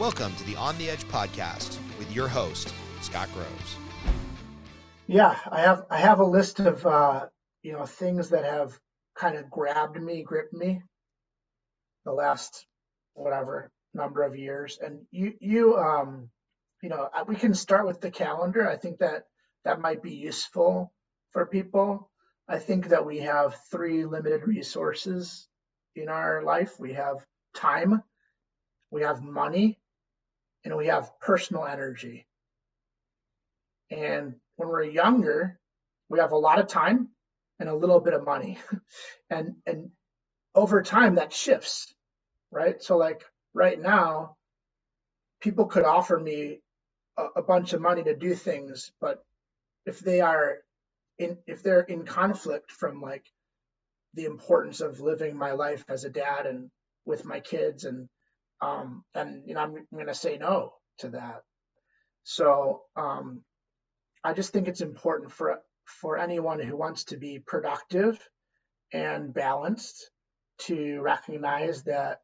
Welcome to the On the Edge podcast with your host, Scott Groves. Yeah, I have I have a list of uh, you know things that have kind of grabbed me, gripped me the last whatever number of years. And you you um you know we can start with the calendar. I think that that might be useful for people. I think that we have three limited resources in our life. We have time, we have money, and we have personal energy. And when we're younger, we have a lot of time and a little bit of money. and and over time that shifts, right? So like right now, people could offer me a, a bunch of money to do things, but if they are in if they're in conflict from like the importance of living my life as a dad and with my kids and um and you know I'm, I'm going to say no to that so um I just think it's important for for anyone who wants to be productive and balanced to recognize that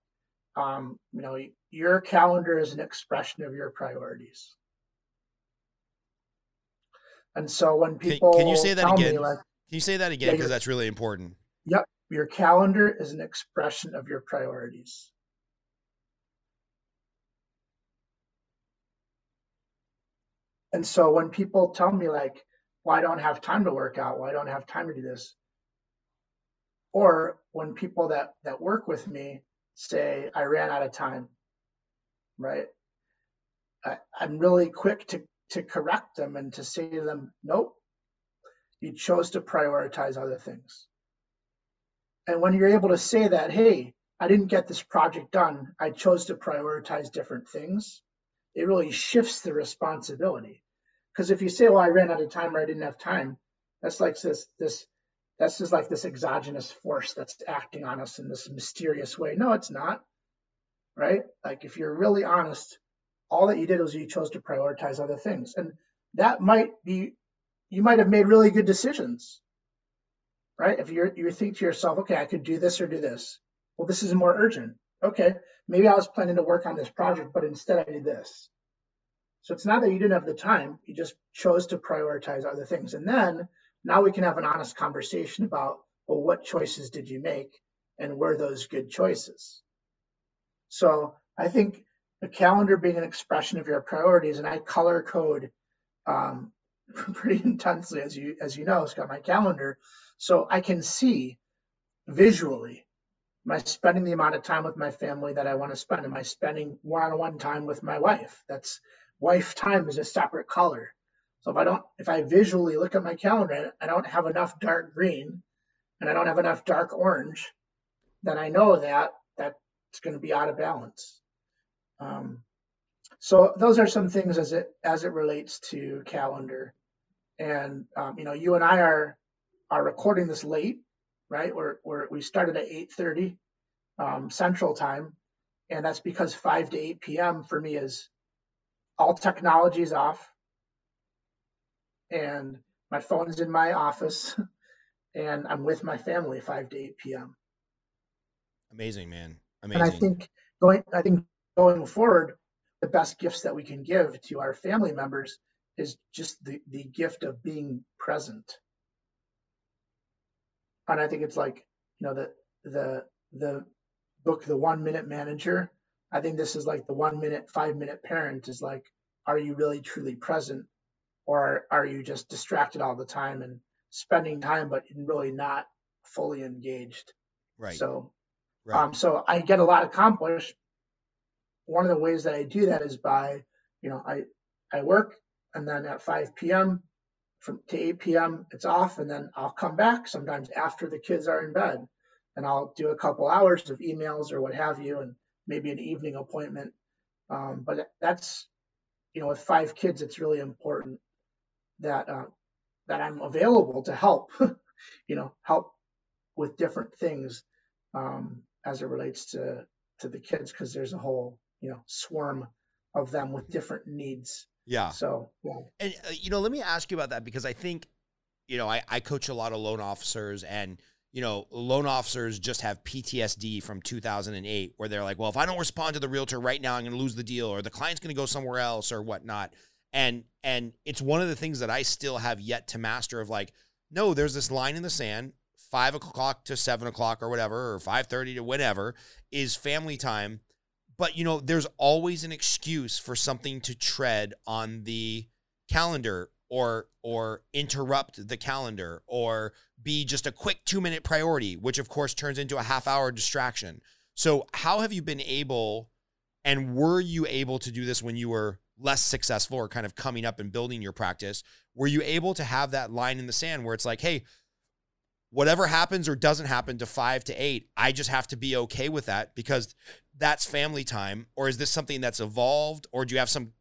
um, you know your calendar is an expression of your priorities. And so when people can, can you say that again? Like, can you say that again because yeah, that's really important. Yep, your calendar is an expression of your priorities. And so when people tell me like, well, I don't have time to work out, well, I don't have time to do this. Or when people that, that work with me say, I ran out of time, right? I, I'm really quick to, to correct them and to say to them, nope, you chose to prioritize other things. And when you're able to say that, hey, I didn't get this project done, I chose to prioritize different things, it really shifts the responsibility. Because if you say, "Well, I ran out of time or I didn't have time," that's like this this that's just like this exogenous force that's acting on us in this mysterious way. No, it's not. Right? Like if you're really honest, all that you did was you chose to prioritize other things. And that might be you might have made really good decisions. Right? If you're you think to yourself, okay, I could do this or do this. Well, this is more urgent. Okay, maybe I was planning to work on this project, but instead I did this. So it's not that you didn't have the time, you just chose to prioritize other things. And then now we can have an honest conversation about, well, what choices did you make and were those good choices? So I think a calendar being an expression of your priorities, and I color code um, pretty intensely, as you as you know, it's got my calendar, so I can see visually. Am I spending the amount of time with my family that I want to spend? Am I spending one-on-one time with my wife? That's wife time is a separate color. So if I don't, if I visually look at my calendar, I don't have enough dark green and I don't have enough dark orange, then I know that that's going to be out of balance. Um, so those are some things as it as it relates to calendar. And um, you know, you and I are are recording this late, right? We're, we're we started at 8:30 um, Central Time, and that's because 5 to 8 p.m. for me is all technology is off and my phone's in my office and I'm with my family 5 to 8 p.m. Amazing, man. Amazing. And I think going I think going forward the best gifts that we can give to our family members is just the, the gift of being present. And I think it's like, you know, the the the book The One Minute Manager I think this is like the one minute, five minute parent is like, are you really truly present? Or are you just distracted all the time and spending time, but really not fully engaged? Right. So, right. um, so I get a lot accomplished. One of the ways that I do that is by, you know, I, I work and then at 5 p.m. from to 8 p.m. it's off and then I'll come back sometimes after the kids are in bed and I'll do a couple hours of emails or what have you and maybe an evening appointment. Um, but that's, you know, with five kids, it's really important that uh, that I'm available to help, you know, help with different things um, as it relates to to the kids because there's a whole, you know, swarm of them with different needs. Yeah. So, yeah. and uh, you know, let me ask you about that because I think, you know, I, I coach a lot of loan officers and you know, loan officers just have PTSD from 2008, where they're like, well, if I don't respond to the realtor right now, I'm going to lose the deal, or the client's going to go somewhere else, or whatnot. And and it's one of the things that I still have yet to master. Of like, no, there's this line in the sand. Five o'clock to seven o'clock, or whatever, or five thirty to whatever, is family time. But you know, there's always an excuse for something to tread on the calendar or or interrupt the calendar or be just a quick 2 minute priority which of course turns into a half hour distraction. So how have you been able and were you able to do this when you were less successful or kind of coming up and building your practice? Were you able to have that line in the sand where it's like hey whatever happens or doesn't happen to 5 to 8 I just have to be okay with that because that's family time. Or is this something that's evolved? Or do you have some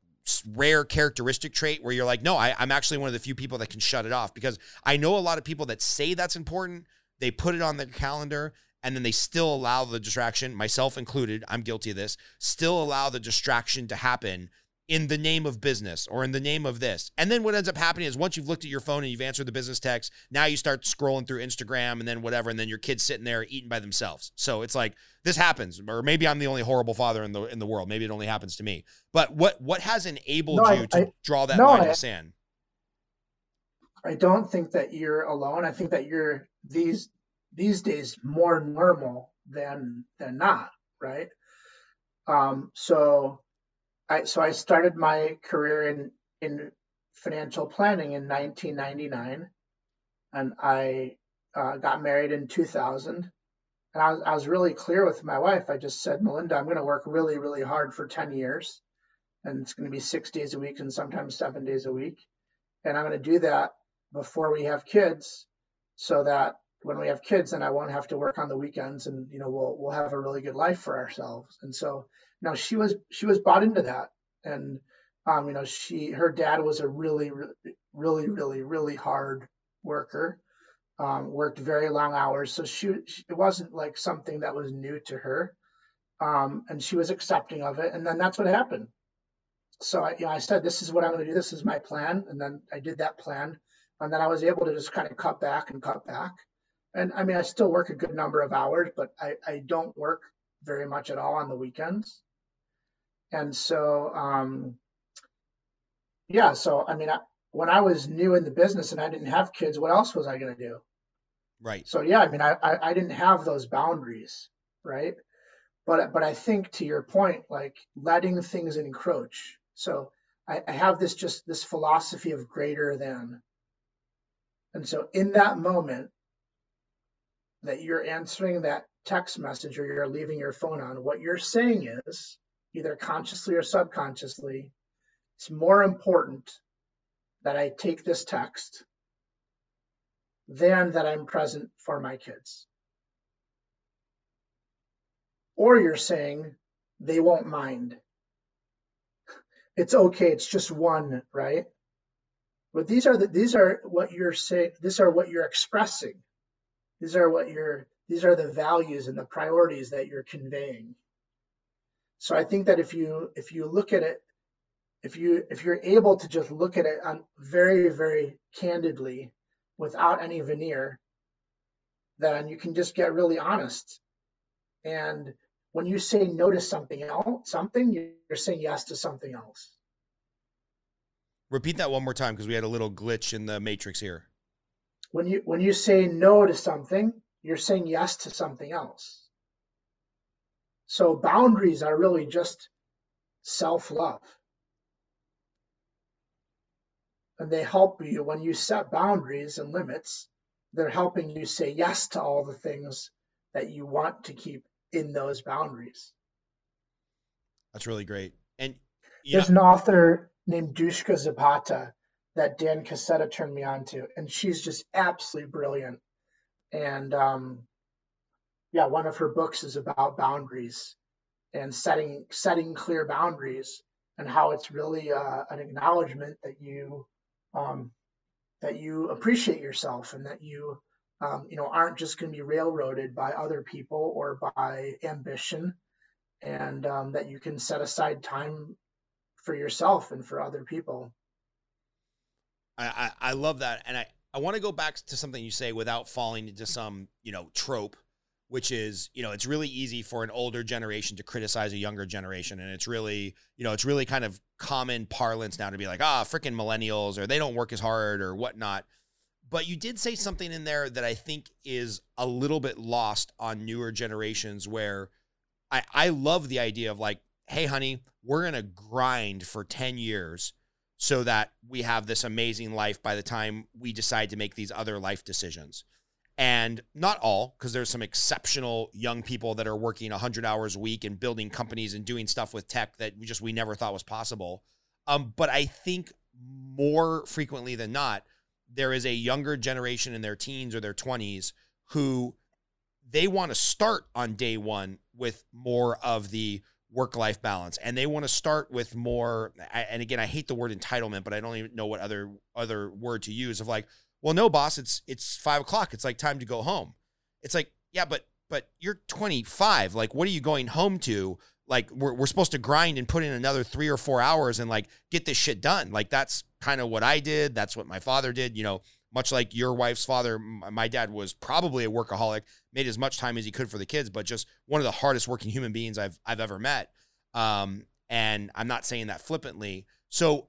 rare characteristic trait where you're like, no, I, I'm actually one of the few people that can shut it off? Because I know a lot of people that say that's important. They put it on their calendar and then they still allow the distraction, myself included, I'm guilty of this, still allow the distraction to happen in the name of business or in the name of this. And then what ends up happening is once you've looked at your phone and you've answered the business text, now you start scrolling through Instagram and then whatever, and then your kid's sitting there eating by themselves. So it's like this happens, or maybe I'm the only horrible father in the in the world. Maybe it only happens to me. But what what has enabled no, you I, to I, draw that no, line in the sand? I don't think that you're alone. I think that you're these these days more normal than than not, right? Um, so I so I started my career in in financial planning in 1999, and I uh, got married in 2000. And I was, I was really clear with my wife. I just said, Melinda, I'm going to work really, really hard for 10 years, and it's going to be six days a week and sometimes seven days a week. And I'm going to do that before we have kids, so that when we have kids, then I won't have to work on the weekends, and you know we'll we'll have a really good life for ourselves. And so now she was she was bought into that, and um, you know she her dad was a really really really really hard worker, um, worked very long hours, so she, she, it wasn't like something that was new to her, um, and she was accepting of it, and then that's what happened. So I, you know, I said, this is what I'm going to do. This is my plan, and then I did that plan, and then I was able to just kind of cut back and cut back. And I mean, I still work a good number of hours, but I, I don't work very much at all on the weekends. And so, um, yeah, so I mean, I, when I was new in the business and I didn't have kids, what else was I going to do? Right. So yeah, I mean, I, I, I didn't have those boundaries, right? But but I think to your point, like letting things encroach. So I, I have this just this philosophy of greater than. And so in that moment that you're answering that text message or you're leaving your phone on, what you're saying is, either consciously or subconsciously, it's more important that I take this text than that I'm present for my kids. Or you're saying they won't mind. It's okay, it's just one, right? But these are the, these are what you're saying, these are what you're expressing. These are what you're these are the values and the priorities that you're conveying. So I think that if you if you look at it, if you if you're able to just look at it on very very candidly, without any veneer, then you can just get really honest. And when you say no to something else, something you're saying yes to something else. Repeat that one more time because we had a little glitch in the matrix here. When you when you say no to something, you're saying yes to something else. So boundaries are really just self love. And they help you when you set boundaries and limits, they're helping you say yes to all the things that you want to keep in those boundaries. That's really great. And there's an author named Dushka Zapata that Dan Cassetta turned me on to, and she's just absolutely brilliant. And um, yeah, one of her books is about boundaries and setting setting clear boundaries and how it's really uh, an acknowledgement that you um, that you appreciate yourself and that you um, you know aren't just going to be railroaded by other people or by ambition and um, that you can set aside time for yourself and for other people. I, I, I love that. And I I want to go back to something you say without falling into some, you know, trope, which is, you know, it's really easy for an older generation to criticize a younger generation. And it's really, you know, it's really kind of common parlance now to be like, ah, freaking millennials or they don't work as hard or whatnot. But you did say something in there that I think is a little bit lost on newer generations where I, I love the idea of like, hey, honey, we're going to grind for 10 years so that we have this amazing life by the time we decide to make these other life decisions. And not all, because there's some exceptional young people that are working 100 hours a week and building companies and doing stuff with tech that we just we never thought was possible. Um, but I think more frequently than not, there is a younger generation in their teens or their 20s who they want to start on day one with more of the work life balance and they want to start with more and again i hate the word entitlement but i don't even know what other other word to use of like well no boss it's it's five o'clock. It's like time to go home. It's like yeah but but you're 25 like what are you going home to? Like we're, we're supposed to grind and put in another three or four hours and like get this shit done. Like that's kind of what i did. That's what my father did you know much like your wife's father. My dad was probably a workaholic made as much time as he could for the kids, but just one of the hardest working human beings I've I've ever met. Um, and I'm not saying that flippantly. So,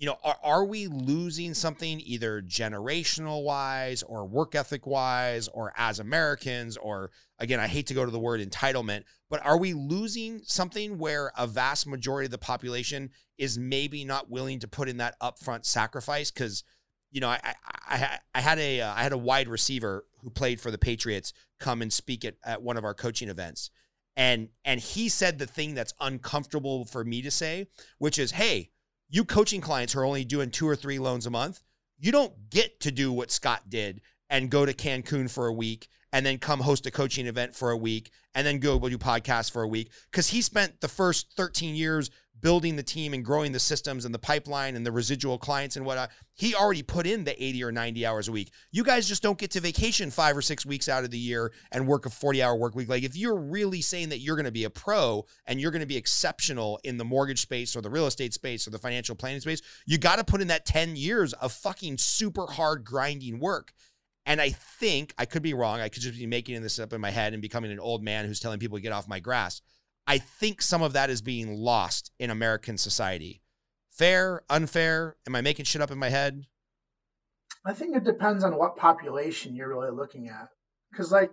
you know, are, are we losing something either generational wise or work ethic wise or as Americans? Or again, I hate to go to the word entitlement, but are we losing something where a vast majority of the population is maybe not willing to put in that upfront sacrifice? Because you know, I I, I had a uh, I had a wide receiver who played for the Patriots come and speak at, at one of our coaching events, and and he said the thing that's uncomfortable for me to say, which is, hey, you coaching clients who are only doing two or three loans a month, you don't get to do what Scott did and go to Cancun for a week and then come host a coaching event for a week and then go do podcasts for a week. Because he spent the first 13 years building the team and growing the systems and the pipeline and the residual clients and whatnot, he already put in the 80 or 90 hours a week. You guys just don't get to vacation five or six weeks out of the year and work a 40 hour work week. Like if you're really saying that you're going to be a pro and you're going to be exceptional in the mortgage space or the real estate space or the financial planning space, you got to put in that 10 years of fucking super hard grinding work. And I think I could be wrong. I could just be making this up in my head and becoming an old man who's telling people to get off my grass. I think some of that is being lost in American society. Fair, unfair? Am I making shit up in my head? I think it depends on what population you're really looking at. Because, like,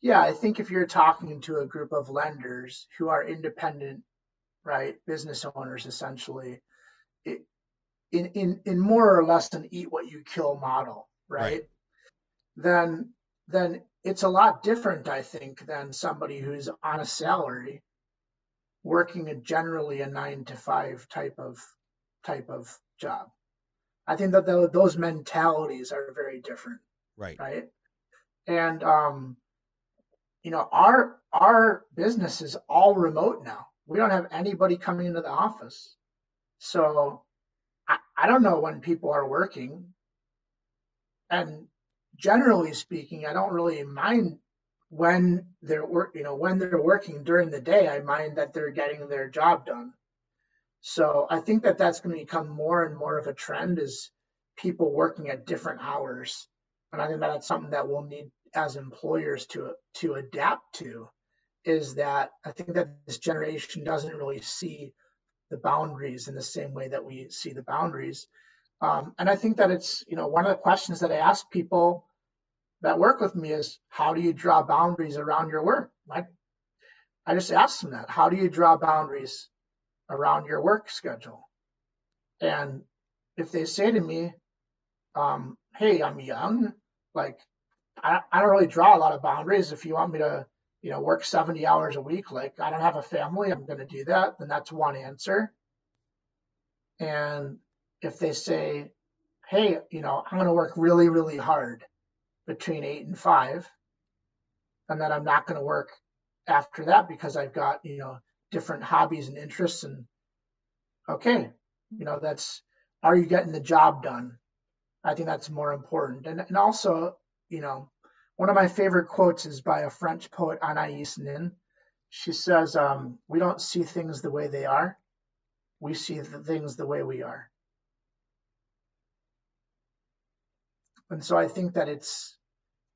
yeah, I think if you're talking to a group of lenders who are independent, right, business owners essentially, it, in, in, in more or less an eat what you kill model, right? right. Then, then it's a lot different, I think, than somebody who's on a salary working a generally a nine to five type of type of job. I think that the, those mentalities are very different. Right. Right. And um, you know, our our business is all remote now. We don't have anybody coming into the office. So I, I don't know when people are working. And generally speaking, I don't really mind when they're work, you know, when they're working during the day, I mind that they're getting their job done. So I think that that's going to become more and more of a trend is people working at different hours. And I think that that's something that we'll need as employers to to adapt to is that I think that this generation doesn't really see the boundaries in the same way that we see the boundaries. Um, and I think that it's, you know, one of the questions that I ask people that work with me is how do you draw boundaries around your work? I, I just ask them that. How do you draw boundaries around your work schedule? And if they say to me, um, hey, I'm young, like I, I don't really draw a lot of boundaries. If you want me to, you know, work 70 hours a week, like I don't have a family, I'm going to do that, then that's one answer. And if they say, hey, you know, I'm going to work really, really hard between eight and five. And then I'm not going to work after that because I've got, you know, different hobbies and interests. And okay, you know, that's, are you getting the job done? I think that's more important. And, and also, you know, one of my favorite quotes is by a French poet, Anais Nin. She says, um, We don't see things the way they are, we see the things the way we are. And so I think that it's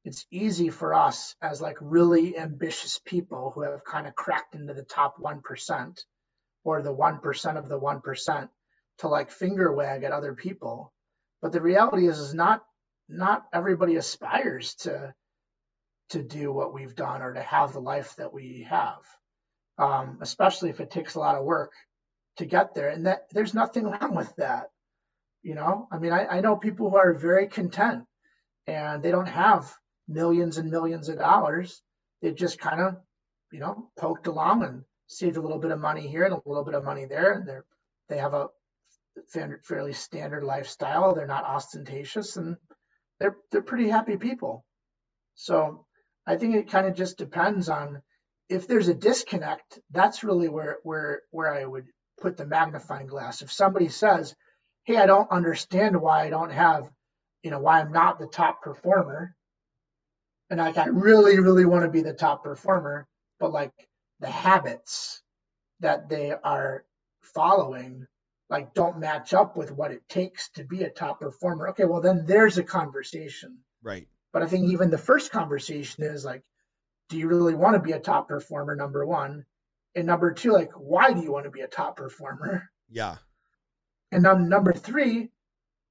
it's easy for us as like really ambitious people who have kind of cracked into the top 1% or the 1% of the 1% to like finger wag at other people. But the reality is is not not everybody aspires to to do what we've done or to have the life that we have. Um, especially if it takes a lot of work to get there. And that there's nothing wrong with that. You know, I mean, I, I know people who are very content and they don't have millions and millions of dollars. They just kind of, you know, poked along and saved a little bit of money here and a little bit of money there. And they're, they have a fairly standard lifestyle. They're not ostentatious and they're, they're pretty happy people. So I think it kind of just depends on if there's a disconnect, that's really where, where, where I would put the magnifying glass. If somebody says, Hey, I don't understand why I don't have, you know, why I'm not the top performer, and like I really, really want to be the top performer, but like the habits that they are following like don't match up with what it takes to be a top performer. Okay, well then there's a conversation. Right. But I think even the first conversation is like, do you really want to be a top performer? Number one. And number two, like, why do you want to be a top performer? Yeah. And then number three,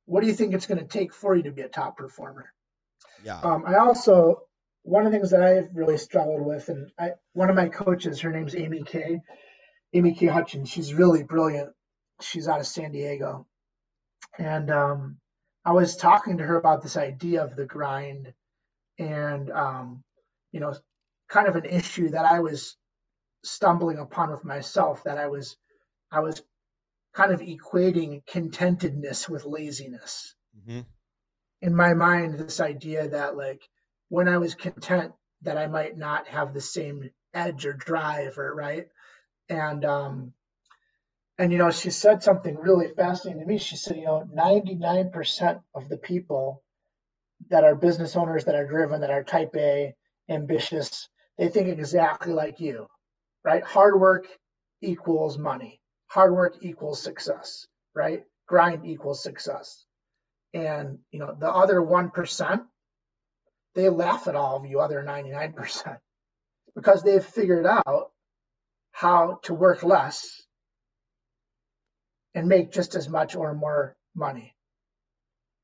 what do you think it's going to take for you to be a top performer? Yeah. Um, I also one of the things that I've really struggled with, and I, one of my coaches, her name's Amy K. Amy K. Hutchens. She's really brilliant. She's out of San Diego, and um, I was talking to her about this idea of the grind, and um, you know, kind of an issue that I was stumbling upon with myself. That I was, I was kind of equating contentedness with laziness. Mm-hmm. In my mind, this idea that like when I was content that I might not have the same edge or drive or right. And um and you know, she said something really fascinating to me. She said, you know, 99% of the people that are business owners that are driven, that are type A, ambitious, they think exactly like you, right? Hard work equals money. Hard work equals success, right? Grind equals success. And you know, the other 1%, they laugh at all of you other 99% because they've figured out how to work less and make just as much or more money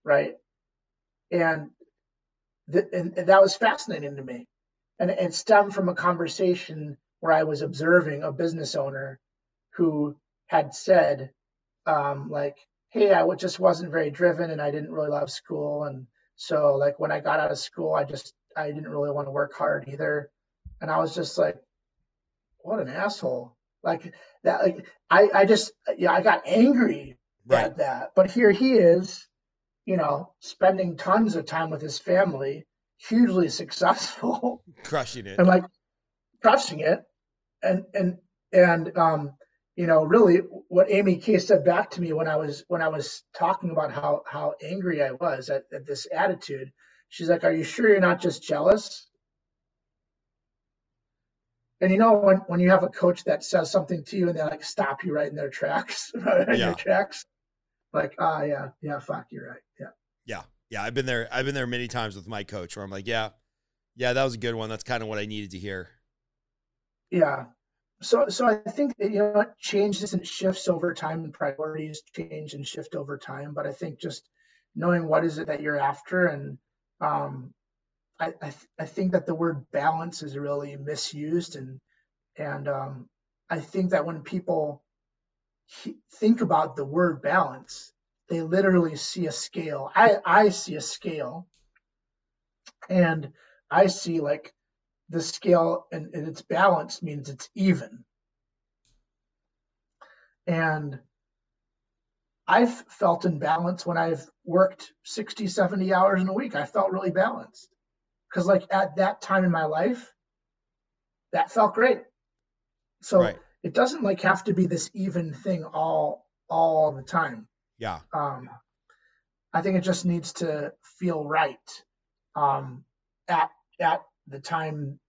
right and, th- and that was fascinating to me and it stemmed from a conversation where i was observing a business owner who had said um, like hey i just wasn't very driven and i didn't really love school and so like when I got out of school, I just I didn't really want to work hard either, and I was just like, what an asshole! Like that. Like I I just yeah I got angry right. at that. But here he is, you know, spending tons of time with his family, hugely successful, crushing it, and like crushing it, and and and um you know, really what Amy K said back to me when I was when I was talking about how how angry I was at, at this attitude, she's like, Are you sure you're not just jealous? And you know when, when you have a coach that says something to you and they like stop you right in their tracks, right in yeah. your tracks, like, ah, oh, yeah, yeah, fuck, you're right, yeah, yeah, yeah. I've been there. I've been there many times with my coach where I'm like, yeah, yeah, that was a good one. That's kind of what I needed to hear. Yeah, so so I think that, you know changes and shifts over time and priorities change and shift over time. But I think just knowing what is it that you're after and um, I I, th- I think that the word balance is really misused and and um, I think that when people think about the word balance, they literally see a scale. I I see a scale, and I see like the scale and, and it's balanced means it's even. And I've felt in balance when I've worked 60, 70 hours in a week. I felt really balanced. Because, like, at that time in my life, that felt great. So right. it doesn't like have to be this even thing all all the time. Yeah. Um, I think it just needs to feel right um, at at the time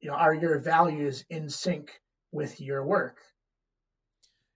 you know are your values in sync with your work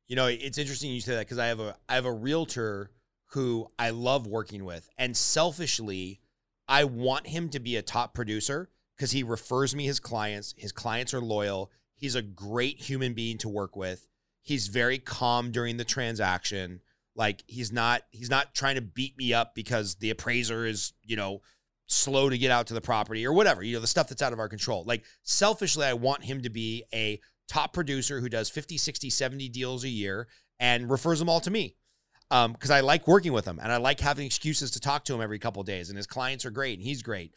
you know it's interesting you say that because i have a i have a realtor who i love working with and selfishly I want him to be a top producer because he refers me his clients. His clients are loyal. He's a great human being to work with. He's very calm during the transaction. Like he's not he's not trying to beat me up because the appraiser is, you know, slow to get out to the property or whatever, you know, the stuff that's out of our control. Like selfishly, I want him to be a top producer who does 50, 60, 70 deals a year and refers them all to me. Um, because I like working with him and I like having excuses to talk to him every couple days. And his clients are great and he's great.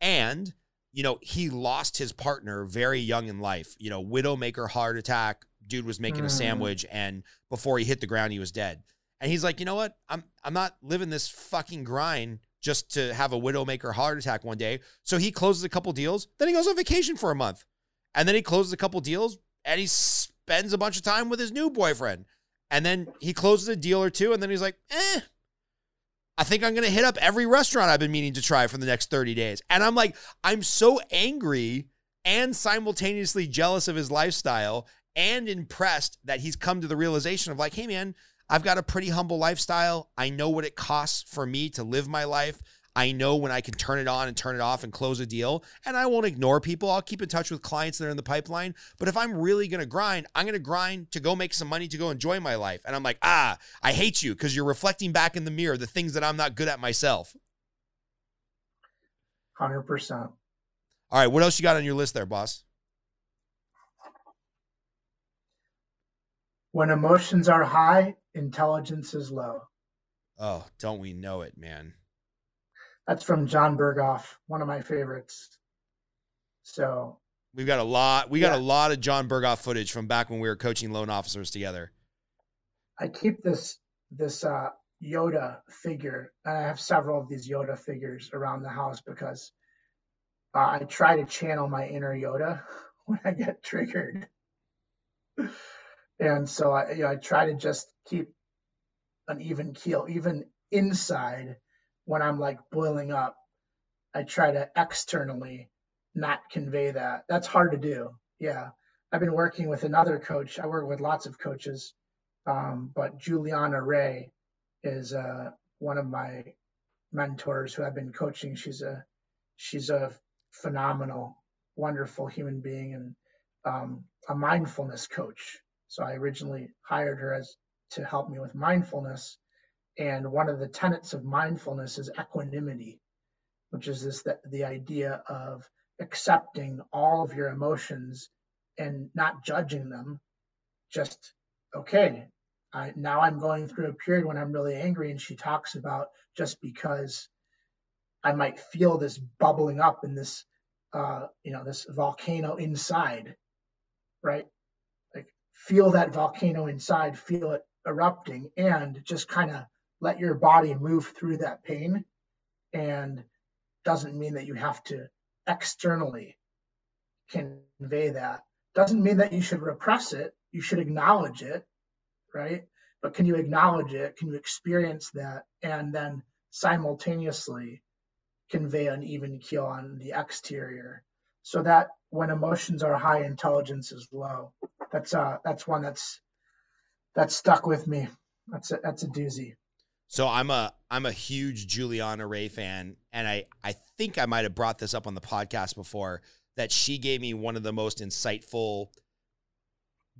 And, you know, he lost his partner very young in life. You know, widowmaker heart attack. Dude was making mm. a sandwich and before he hit the ground, he was dead. And he's like, you know what? I'm I'm not living this fucking grind just to have a widowmaker heart attack one day. So he closes a couple deals, then he goes on vacation for a month. And then he closes a couple deals and he spends a bunch of time with his new boyfriend. And then he closes a deal or two, and then he's like, eh, I think I'm going to hit up every restaurant I've been meaning to try for the next 30 days. And I'm like, I'm so angry and simultaneously jealous of his lifestyle and impressed that he's come to the realization of like, hey, man, I've got a pretty humble lifestyle. I know what it costs for me to live my life. I know when I can turn it on and turn it off and close a deal. And I won't ignore people. I'll keep in touch with clients that are in the pipeline. But if I'm really going to grind, I'm going to grind to go make some money to go enjoy my life. And I'm like, ah, I hate you because you're reflecting back in the mirror the things that I'm not good at myself. 100%. All right. What else you got on your list there, boss? When emotions are high, intelligence is low. Oh, don't we know it, man? That's from John Berghoff, one of my favorites. So we've got a lot. We got a lot of John Berghoff footage from back when we were coaching loan officers together. I keep this this uh, Yoda figure, and I have several of these Yoda figures around the house because uh, I try to channel my inner Yoda when I get triggered. and so I, you know, I try to just keep an even keel, even inside when I'm like boiling up. I try to externally not convey that. That's hard to do. Yeah. I've been working with another coach. I work with lots of coaches, um, but Juliana Ray is uh, one of my mentors who I've been coaching. She's a she's a phenomenal, wonderful human being and um, a mindfulness coach. So I originally hired her as to help me with mindfulness. And one of the tenets of mindfulness is equanimity, which is this the, the idea of accepting all of your emotions and not judging them. Just okay, I, now I'm going through a period when I'm really angry, and she talks about just because I might feel this bubbling up in this, uh, you know, this volcano inside, right? Like feel that volcano inside, feel it erupting, and just kind of let your body move through that pain. And doesn't mean that you have to externally convey that. Doesn't mean that you should repress it. You should acknowledge it, right? But can you acknowledge it? Can you experience that? And then simultaneously convey an even keel on the exterior so that when emotions are high, intelligence is low that's uh that's one that's that's stuck with me. That's a that's a doozy. So I'm a I'm a huge Juliana Ray fan, and I I think I might have brought this up on the podcast before that she gave me one of the most insightful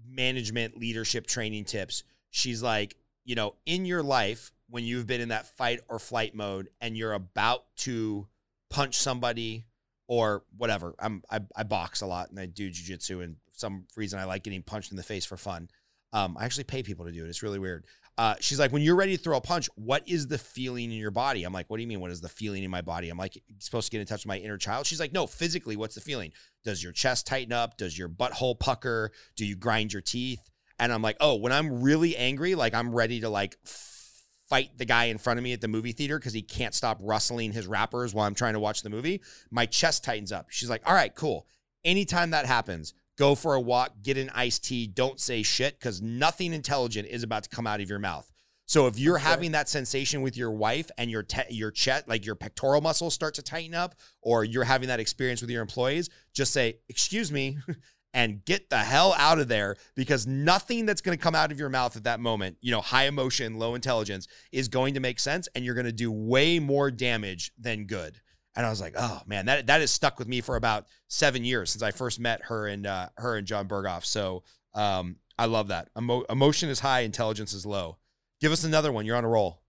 management leadership training tips. She's like, you know, in your life when you've been in that fight or flight mode and you're about to punch somebody or whatever. I'm I, I box a lot and I do jujitsu and some reason I like getting punched in the face for fun. Um, I actually pay people to do it. It's really weird. Uh, she's like, when you're ready to throw a punch, what is the feeling in your body? I'm like, what do you mean? What is the feeling in my body? I'm like, supposed to get in touch with my inner child. She's like, no, physically, what's the feeling? Does your chest tighten up? Does your butthole pucker? Do you grind your teeth? And I'm like, oh, when I'm really angry, like I'm ready to like fight the guy in front of me at the movie theater because he can't stop rustling his wrappers while I'm trying to watch the movie. My chest tightens up. She's like, all right, cool. Anytime that happens, go for a walk, get an iced tea, don't say shit because nothing intelligent is about to come out of your mouth. So if you're okay. having that sensation with your wife and your te- your chest, like your pectoral muscles start to tighten up, or you're having that experience with your employees, just say, "Excuse me," and get the hell out of there because nothing that's going to come out of your mouth at that moment, you know, high emotion, low intelligence, is going to make sense, and you're going to do way more damage than good. And I was like, oh man, that that has stuck with me for about seven years since I first met her and uh, her and John Berghoff. So um, I love that. Emo- emotion is high, intelligence is low. Give us another one. You're on a roll.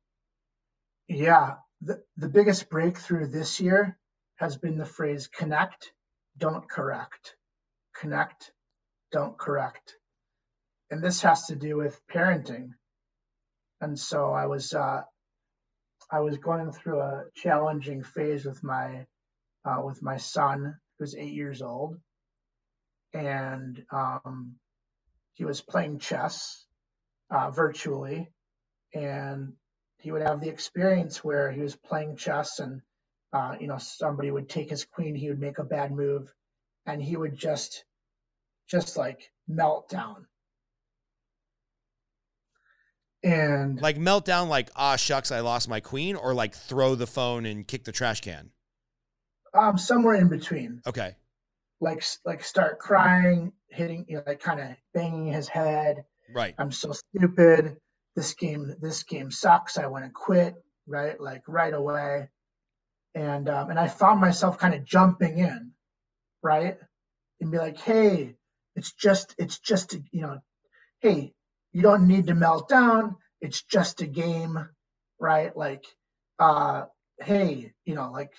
Yeah, the the biggest breakthrough this year has been the phrase "connect, don't correct." Connect, don't correct. And this has to do with parenting. And so I was uh, I was going through a challenging phase with my uh, with my son, who's eight years old, and um, he was playing chess uh, virtually, and he would have the experience where he was playing chess, and uh, you know somebody would take his queen, he would make a bad move, and he would just just like melt down and like meltdown, like ah shucks, I lost my queen, or like throw the phone and kick the trash can. Um, somewhere in between. Okay. Like like start crying, hitting, you know, like kind of banging his head. Right. I'm so stupid. This game, this game sucks. I want to quit. Right, like right away. And um, and I found myself kind of jumping in, right, and be like, hey, it's just it's just you know, hey, you don't need to melt down. It's just a game, right? Like, uh, hey, you know, like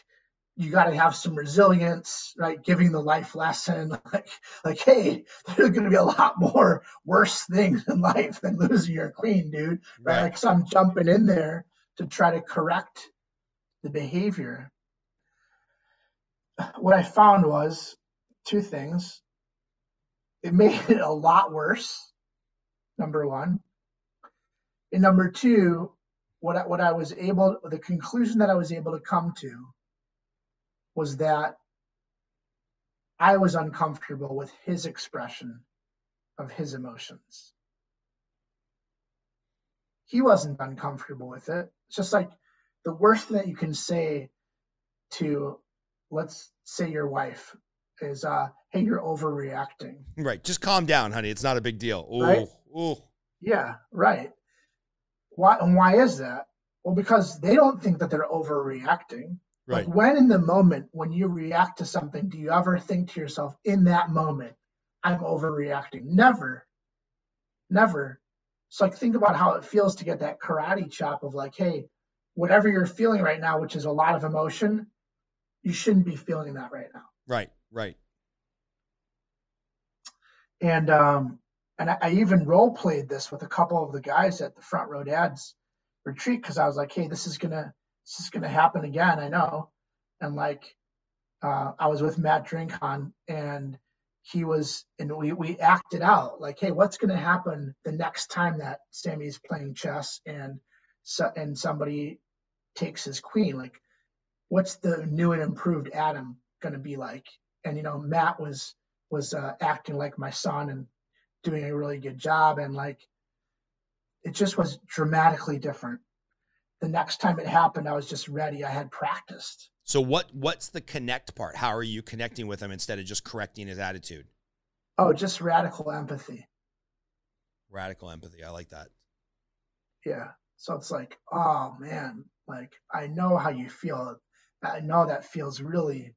you got to have some resilience, right? Giving the life lesson, like, like, hey, there's going to be a lot more worse things in life than losing your queen, dude, right? right. Like, so I'm jumping in there to try to correct the behavior. What I found was two things. It made it a lot worse number one. And number two, what I, what I was able, the conclusion that I was able to come to was that I was uncomfortable with his expression of his emotions. He wasn't uncomfortable with it. It's just like the worst thing that you can say to, let's say, your wife is, uh, hey, you're overreacting. Right. Just calm down, honey. It's not a big deal. Ooh. Right? Ooh. Yeah, right. Why and why is that? Well, because they don't think that they're overreacting. Right. Like when in the moment when you react to something, do you ever think to yourself in that moment, I'm overreacting? Never. Never. So like think about how it feels to get that karate chop of like, hey, whatever you're feeling right now, which is a lot of emotion, you shouldn't be feeling that right now. Right, right. And um, and I, I even role played this with a couple of the guys at the front row dads retreat because I was like, hey, this is gonna this is gonna happen again. I know, and like uh, I was with Matt Drinkon and he was and we we acted out like, hey, what's gonna happen the next time that Sammy's playing chess and so and somebody takes his queen like what's the new and improved adam going to be like and you know matt was was uh, acting like my son and doing a really good job. And like it just was dramatically different. The next time it happened i was just ready. I had practiced. So what what's the connect part? How are you connecting with him instead of just correcting his attitude? Oh just radical empathy. Radical empathy. I like that. Yeah. So it's like oh man like i know how you feel. I know that feels really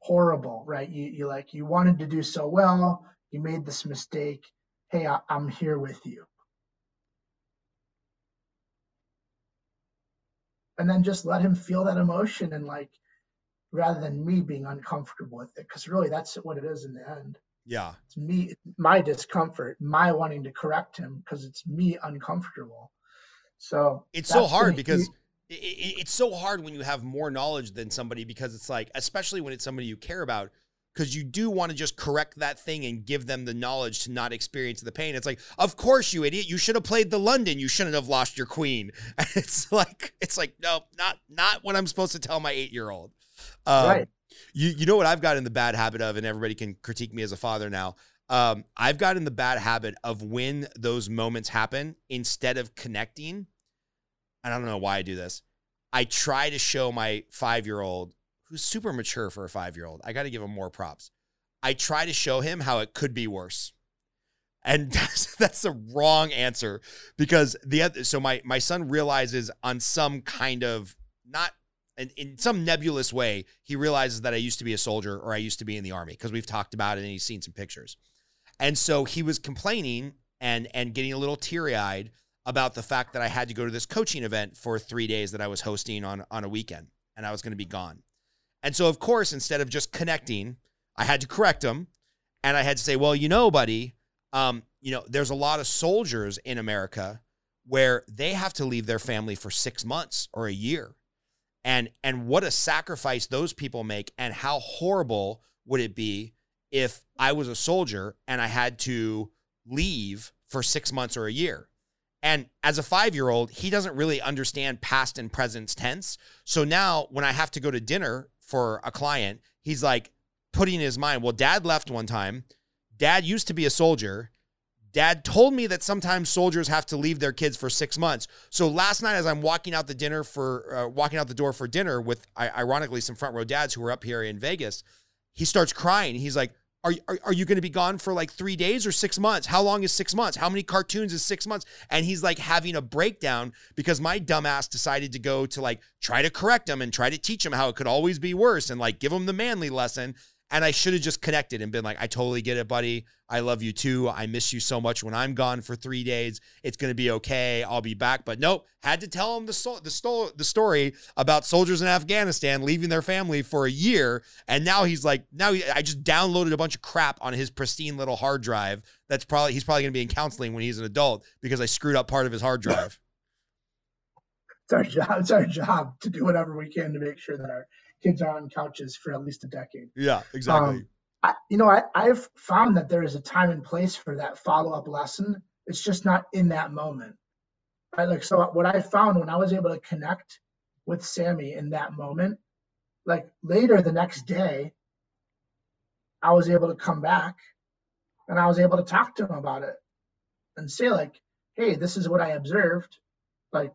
horrible right? You, you like you wanted to do so well. You made this mistake hey, I, I'm here with you. And then just let him feel that emotion and like, rather than me being uncomfortable with it, because really that's what it is in the end. Yeah. It's me, my discomfort, my wanting to correct him because it's me uncomfortable. So it's so hard because it, it, it's so hard when you have more knowledge than somebody because it's like, especially when it's somebody you care about, because you do want to just correct that thing and give them the knowledge to not experience the pain. It's like, of course, you idiot, you should have played the London. You shouldn't have lost your queen. And it's like, it's like, no, not not what I'm supposed to tell my eight year old. Um, right. You you know what I've got in the bad habit of, and everybody can critique me as a father now. Um, I've got in the bad habit of when those moments happen, instead of connecting, and I don't know why I do this. I try to show my five year old who's super mature for a five year old. I got to give him more props. I try to show him how it could be worse. And that's, that's the wrong answer because the other, so my, my son realizes on some kind of not and in some nebulous way, he realizes that I used to be a soldier or I used to be in the army because we've talked about it and he's seen some pictures. And so he was complaining and and getting a little teary eyed about the fact that I had to go to this coaching event for three days that I was hosting on on a weekend and I was going to be gone. And so, of course, instead of just connecting, I had to correct him and I had to say, well, you know, buddy, um, you know, there's a lot of soldiers in America where they have to leave their family for six months or a year and and what a sacrifice those people make and how horrible would it be if I was a soldier and I had to leave for 6 months or a year. And as a 5-year-old, he doesn't really understand past and present tense. So now when I have to go to dinner for a client, he's like putting in his mind, well dad left one time. Dad used to be a soldier Dad told me that sometimes soldiers have to leave their kids for six months. So last night, as I'm walking out the dinner for uh, walking out the door for dinner with, ironically, some front row dads who were up here in Vegas, he starts crying. He's like, "Are are, are you going to be gone for like three days or six months? How long is six months? How many cartoons is six months?" And he's like having a breakdown because my dumbass decided to go to like try to correct him and try to teach him how it could always be worse and like give him the manly lesson. And I should have just connected and been like, I totally get it, buddy. I love you too. I miss you so much when I'm gone for three days. It's going to be okay. I'll be back. But nope, had to tell him the, so- the, sto- the story about soldiers in Afghanistan leaving their family for a year. And now he's like, now he, I just downloaded a bunch of crap on his pristine little hard drive. That's probably, he's probably going to be in counseling when he's an adult because I screwed up part of his hard drive. It's our job. It's our job to do whatever we can to make sure that our kids are on couches for at least a decade. Yeah, exactly. Um, I, you know, I, I've found that there is a time and place for that follow up lesson. It's just not in that moment. Right? Like, so what I found when I was able to connect with Sammy in that moment, like later the next day, I was able to come back and I was able to talk to him about it and say, like, hey, this is what I observed. Like,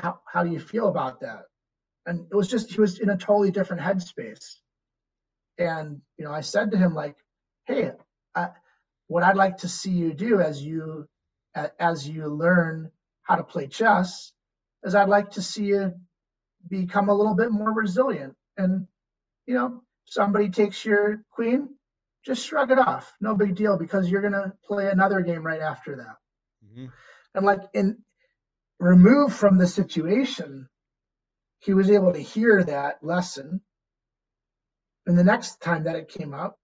how, how do you feel about that? And it was just he was in a totally different headspace. And you know i said to him like hey I, what i'd like to see you do as you as you learn how to play chess is i'd like to see you become a little bit more resilient. And you know somebody takes your queen just shrug it off. No big deal because you're going to play another game right after that. Mm-hmm. and like in remove from the situation he was able to hear that lesson. And the next time that it came up,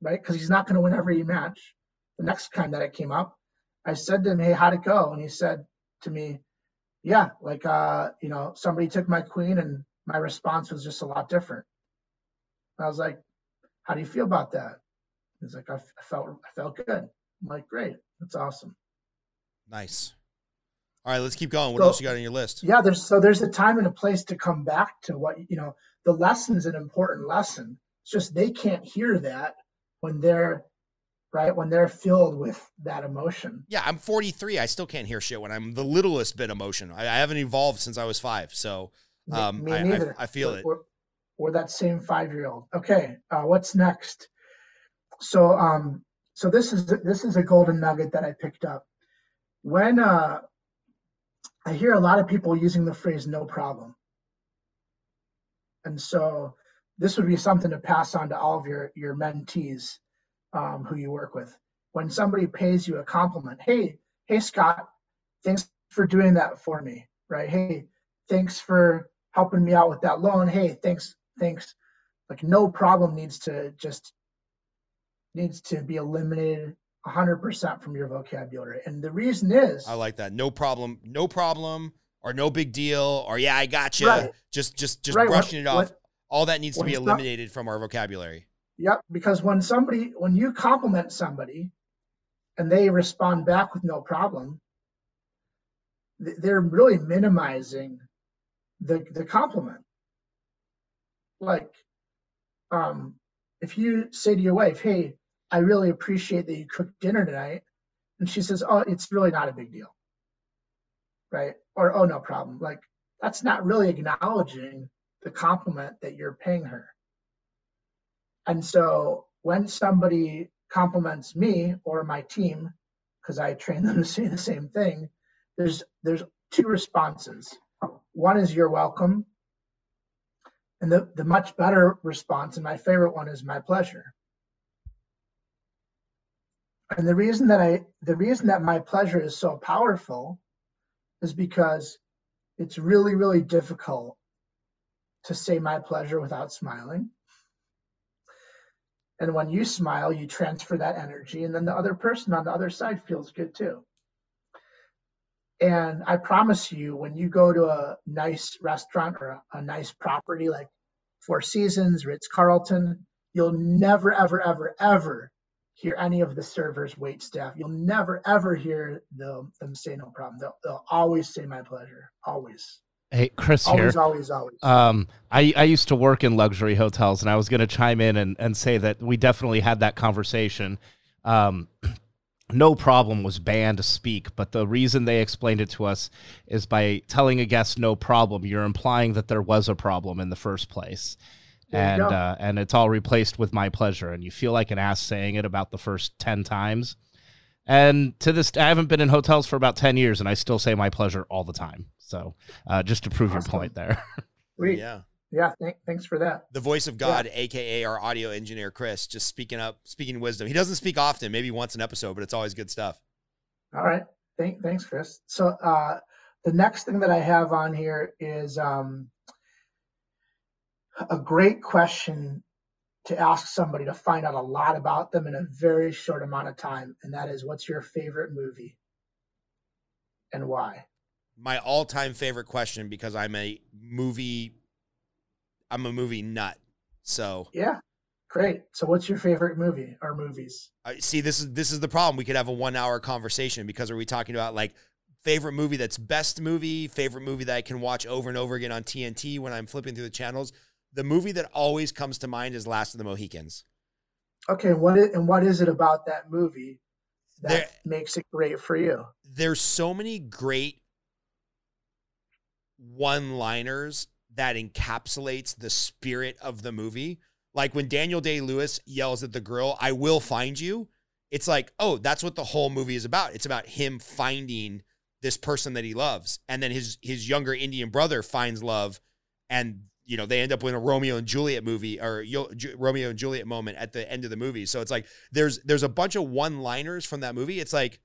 right, because he's not going to win every match, the next time that it came up, I said to him, Hey, how'd it go? And he said to me, Yeah, like, uh, you know, somebody took my queen and my response was just a lot different. And I was like, How do you feel about that? He's like, I, I felt, I felt good. I'm like, Great. That's awesome. Nice. All right, let's keep going. What so, else you got on your list? Yeah, there's so there's a time and a place to come back to what you know. The lesson's an important lesson. It's just they can't hear that when they're right when they're filled with that emotion. Yeah, I'm 43. I still can't hear shit when I'm the littlest bit emotion. I, I haven't evolved since I was five, so um, me, me neither. I, I, feel it. We're that same five year old. Okay, uh, what's next? So um, so this is this is a golden nugget that I picked up when uh I hear a lot of people using the phrase no problem. And so this would be something to pass on to all of your, your mentees um, who you work with. When somebody pays you a compliment, hey, hey, Scott, thanks for doing that for me, right? Hey, thanks for helping me out with that loan. Hey, thanks, thanks. Like no problem needs to just needs to be eliminated 100% from your vocabulary. And the reason is I like that. No problem, no problem or no big deal or yeah, I got you. Right. Just just just right. brushing when, it off. When, All that needs to be eliminated not, from our vocabulary. Yep, because when somebody when you compliment somebody and they respond back with no problem, they're really minimizing the the compliment. Like um if you say to your wife, "Hey, I really appreciate that you cooked dinner tonight. And she says, Oh, it's really not a big deal. Right. Or, Oh, no problem. Like, that's not really acknowledging the compliment that you're paying her. And so when somebody compliments me or my team, because I train them to say the same thing, there's there's two responses. One is you're welcome, And the, the much better response, and my favorite one, is my pleasure. And the reason that I, the reason that my pleasure is so powerful is because it's really, really difficult to say my pleasure without smiling. And when you smile, you transfer that energy, and then the other person on the other side feels good too. And I promise you, when you go to a nice restaurant or a, a nice property like Four Seasons, Ritz Carlton, you'll never, ever, ever, ever hear any of the servers, wait staff. You'll never, ever hear them, them say no problem. They'll, they'll always say my pleasure. Always. Hey, Chris Always, here. always, always. Um, I, I used to work in luxury hotels, and I was going to chime in and, and say that we definitely had that conversation. Um, no problem was banned to speak, but the reason they explained it to us is by telling a guest no problem, you're implying that there was a problem in the first place. There you And uh, and it's all replaced with my pleasure, and you feel like an ass saying it about the first ten times. And to this, I haven't been in hotels for about ten years, and I still say my pleasure all the time. So, uh, just to prove Awesome. your point there. Sweet. Yeah. Yeah. Thank, thanks for that. The voice of God, aka our audio engineer Chris, just speaking up, speaking wisdom. He doesn't speak often, maybe once an episode, but it's always good stuff. All right. Thank, thanks, Chris. So uh, the next thing that I have on here is um, a great question to ask somebody to find out a lot about them in a very short amount of time, and that is, what's your favorite movie and why? My all-time favorite question because I'm a movie I'm a movie nut. So Yeah, great. So what's your favorite movie or movies? I see this is this is the problem. We could have a one hour conversation because are we talking about like favorite movie that's best movie, favorite movie that I can watch over and over again on TNT when I'm flipping through the channels? The movie that always comes to mind is Last of the Mohicans. Okay, what is, and what is it about that movie that There- makes it great for you? There's so many great one-liners that encapsulates the spirit of the movie. Like when Daniel Day-Lewis yells at the girl, "I will find you." It's like, "Oh, that's what the whole movie is about. It's about him finding this person that he loves." And then his his younger Indian brother finds love and you know, they end up in a Romeo and Juliet movie or Ju- Romeo and Juliet moment at the end of the movie. So it's like there's there's a bunch of one-liners from that movie. It's like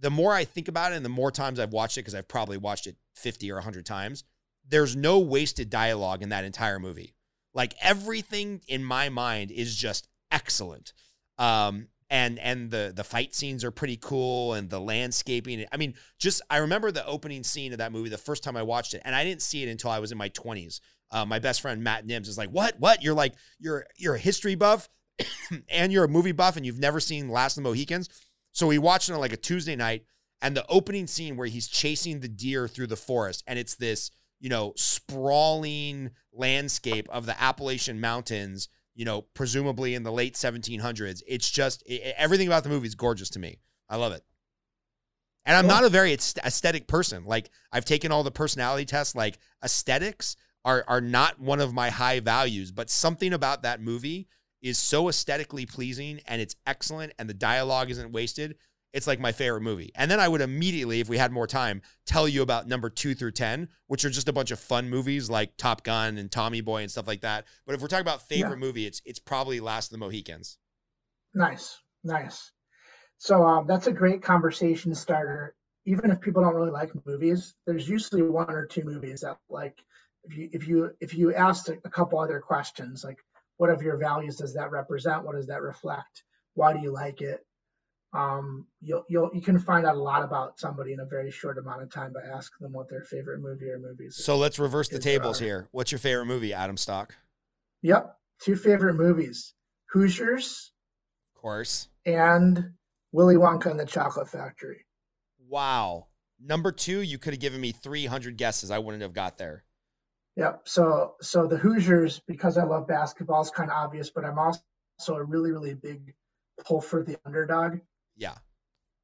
the more I think about it and the more times I've watched it, because I've probably watched it 50 or 100 times, there's no wasted dialogue in that entire movie. Like everything in my mind is just excellent. Um, and and the the fight scenes are pretty cool and the landscaping. I mean, just I remember the opening scene of that movie the first time I watched it, and I didn't see it until I was in my 20s. Uh, my best friend Matt Nims is like, "What? What? You're like you're you're a history buff, and you're a movie buff, and you've never seen Last of the Mohicans." So we watched it on like a Tuesday night, and the opening scene where he's chasing the deer through the forest, and it's this, you know, sprawling landscape of the Appalachian Mountains, you know, presumably in the late 1700s. It's just i everything about the movie is gorgeous to me. I love it. And I'm not a very aesthetic person. Like I've taken all the personality tests. Like aesthetics are are not one of my high values, but something about that movie is so aesthetically pleasing and it's excellent and the dialogue isn't wasted. It's like my favorite movie. And then I would immediately, if we had more time, tell you about number two through 10, which are just a bunch of fun movies like Top Gun and Tommy Boy and stuff like that. But if we're talking about favorite Yeah. movie, it's it's probably Last of the Mohicans. Nice, nice. So um, that's a great conversation starter. Even if people don't really like movies, there's usually one or two movies that like if you if you if you asked a, a couple other questions like what of your values does that represent? What does that reflect? Why do you like it? Um, you'll you'll you can find out a lot about somebody in a very short amount of time by asking them what their favorite movie or movies. is. So let's reverse the tables are- here. What's your favorite movie, Adam Stock? Yep, two favorite movies: Hoosiers Of course. and Willy Wonka and the Chocolate Factory. Wow. Number two, you could have given me 300 guesses. I wouldn't have got there. Yep. So so the Hoosiers, because I love basketball, is kind of obvious, but I'm also a really really big pull for the underdog Yeah.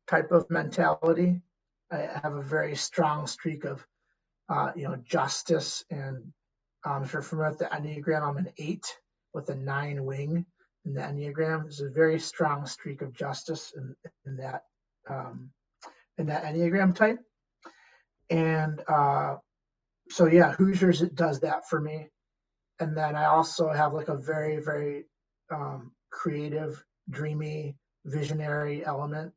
type of mentality. I have a very strong streak of, uh, you know, justice and um, if you're familiar with the Enneagram, I'm an eight with a nine wing in the Enneagram. There's a very strong streak of justice in, in that um, in that Enneagram type. And uh, so yeah, Hoosiers it does that for me. and then I also have like a very very um, creative, dreamy, visionary element.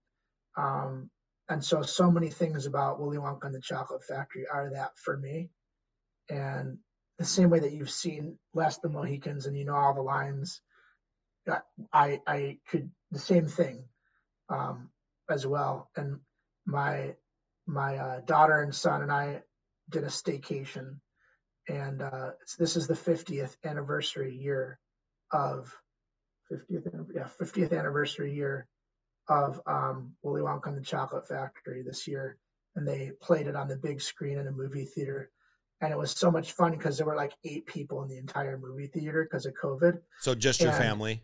Um, and so so many things about Willy Wonka and the Chocolate Factory are that for me. And the same way that you've seen Last the Mohicans and you know all the lines, I I could the same thing um, as well. And my my uh, daughter and son and I did a staycation, and uh, this is the 50th anniversary year of 50th yeah 50th anniversary year of um, Willy Wonka and the Chocolate Factory this year, and they played it on the big screen in a movie theater. And it was so much fun because there were like eight people in the entire movie theater because of COVID. So just your and, family.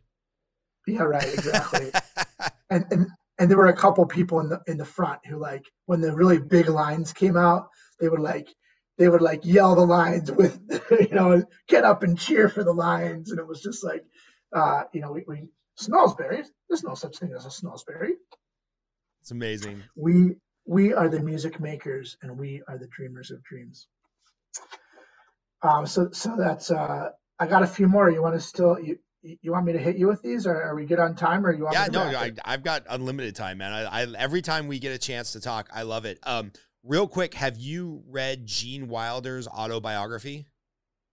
Yeah, right, exactly. and, and and there were a couple people in the in the front who like when the really big lines came out, they would like they would like yell the lines with you know get up and cheer for the lines, and it was just like uh, you know we, we. There's no such thing as a Snozberry. It's amazing. We we are the music makers, and we are the dreamers of dreams. Um, so so that's uh, I got a few more. You want to still you you want me to hit you with these, or are we good on time, or you want? Yeah, no, I, have got unlimited time, man. I, I, every time we get a chance to talk, I love it. Um, real quick, have you read Gene Wilder's autobiography?